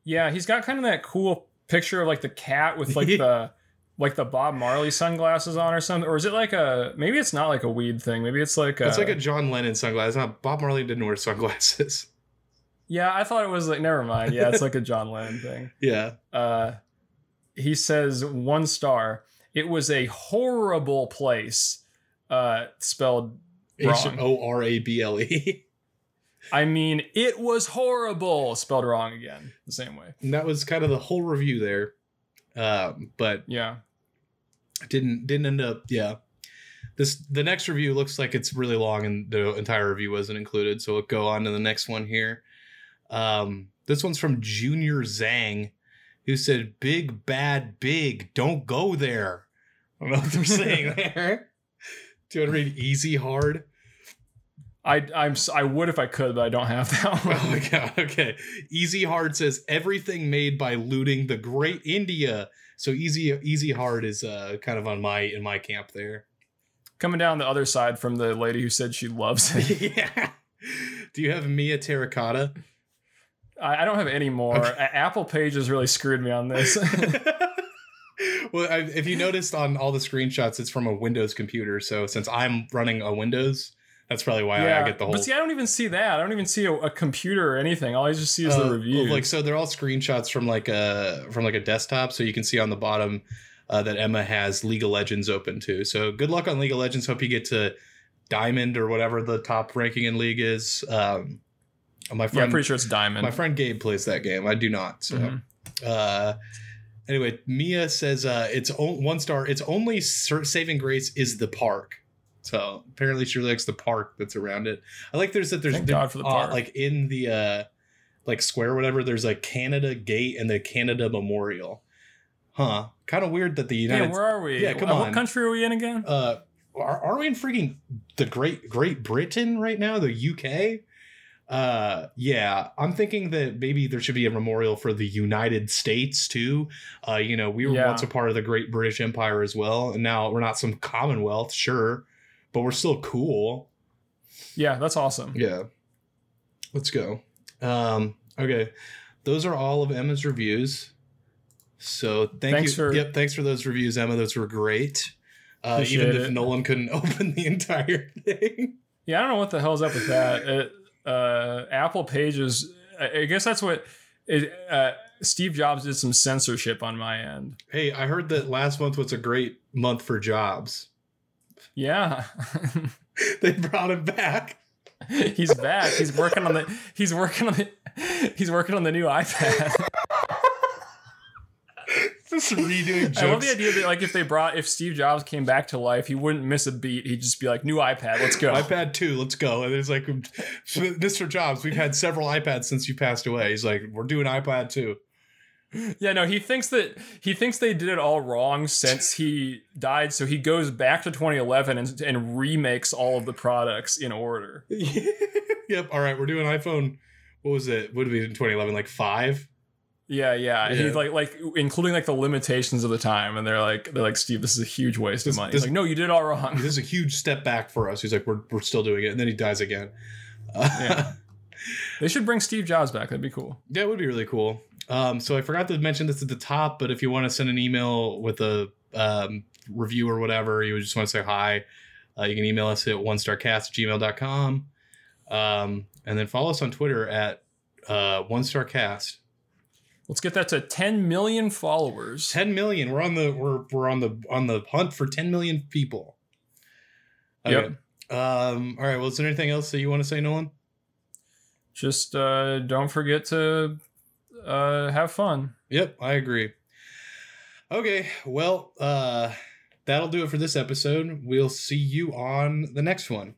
Yeah, he's got kind of that cool picture of like the cat with like the like the Bob Marley sunglasses on or something. Or is it like a maybe it's not like a weed thing. Maybe it's like a, It's like a John Lennon sunglasses. Not Bob Marley didn't wear sunglasses. Yeah, I thought it was like never mind. Yeah, it's like a John Lennon thing. Yeah. Uh he says one star. It was a horrible place. Uh spelled H. O R A B L E. I mean, it was horrible. Spelled wrong again, the same way. And that was kind of the whole review there. Um, but Yeah. didn't didn't end up yeah this the next review looks like it's really long and the entire review wasn't included so we'll go on to the next one here um this one's from junior zhang who said big bad big don't go there i don't know what they're saying there do you want to read easy hard I I'm I would if I could, but I don't have that oh one. my god okay easy hard says everything made by looting the great india so easy easy hard is uh kind of on my in my camp there Coming down the other side from the lady who said she loves it. yeah. Do you have Mia Terracotta? I, I don't have any more. Okay. Apple Page has really screwed me on this. well, I, if you noticed on all the screenshots, it's from a Windows computer. So since I'm running a Windows, that's probably why I get the whole. But see, I don't even see that. I don't even see a, a computer or anything. All I just see is uh, the review. Like so, they're all screenshots from like a from like a desktop. So you can see on the bottom uh, that Emma has League of Legends open too. So good luck on League of Legends. Hope you get to Diamond or whatever the top ranking in League is. Um, my yeah, friend, I'm pretty sure it's Diamond. My friend Gabe plays that game. I do not. So, Mhm. uh, anyway, Mia says uh, it's o- one star. Its only saving grace is the park. So apparently she really likes the park that's around it. I like there's that there's Thank God for the uh, park. like in the uh, like square or whatever. There's like Canada Gate and the Canada Memorial. Huh? Kind of weird that the Yeah, United. where are we? Yeah, come Uh, on. What country are we in again? uh, are, are we in freaking the Great Great Britain right now? The UK? Uh, yeah, I'm thinking that maybe there should be a memorial for the United States too. Uh, you know, we were Yeah. once a part of the Great British Empire as well, and now we're not some Commonwealth, sure, but we're still cool. Yeah, that's awesome. Yeah, let's go. Um, okay, those are all of Emma's reviews. So thank Thanks you. for- yep, thanks for those reviews, Emma. Those were great. Uh, even if it. Nolan couldn't open the entire thing. Yeah, I don't know what the hell's up with that. It, uh, Apple Pages. I I guess that's what it, uh, Steve Jobs did some censorship on my end. Hey, I heard that last month was a great month for jobs. Yeah, They brought him back. he's back. He's working on the. He's working on the. He's working on the new iPad. Just redoing jokes. I love the idea that like if they brought if Steve Jobs came back to life, he wouldn't miss a beat. He'd just be like, "New iPad, let's go." iPad 2, let's go. And it's like, Mr. Jobs, we've had several iPads since you passed away. He's like, we're doing iPad 2. Yeah, no, he thinks that he thinks they did it all wrong since he died. So he goes back to 2011 and, and remakes all of the products in order. yep. All right. We're doing iPhone. What was it? What did we do in 2011? Like five? Yeah, yeah. Yeah. He's like like including like the limitations of the time, and they're like they're like Steve, this is a huge waste This- of money. this- He's like, no, you did it all wrong. This is a huge step back for us. He's like, we're, we're still doing it. And then he dies again. Uh, Yeah. They should bring Steve Jobs back. That'd be cool. Yeah, it would be really cool. Um, so I forgot to mention this at the top, but if you want to send an email with a um, review or whatever, you just want to say hi, uh, you can email us at one starcast gmail.com. Um, and then follow us on Twitter at uh, one starcast. Let's get that to 10 million followers. 10 million. We're on the we're we're on the on the hunt for 10 million people. Yep. Um, all right. Well, is there anything else that you want to say, Nolan? Just uh, don't forget to uh, have fun. Yep, I agree. Okay, well, uh that'll do it for this episode. We'll see you on the next one.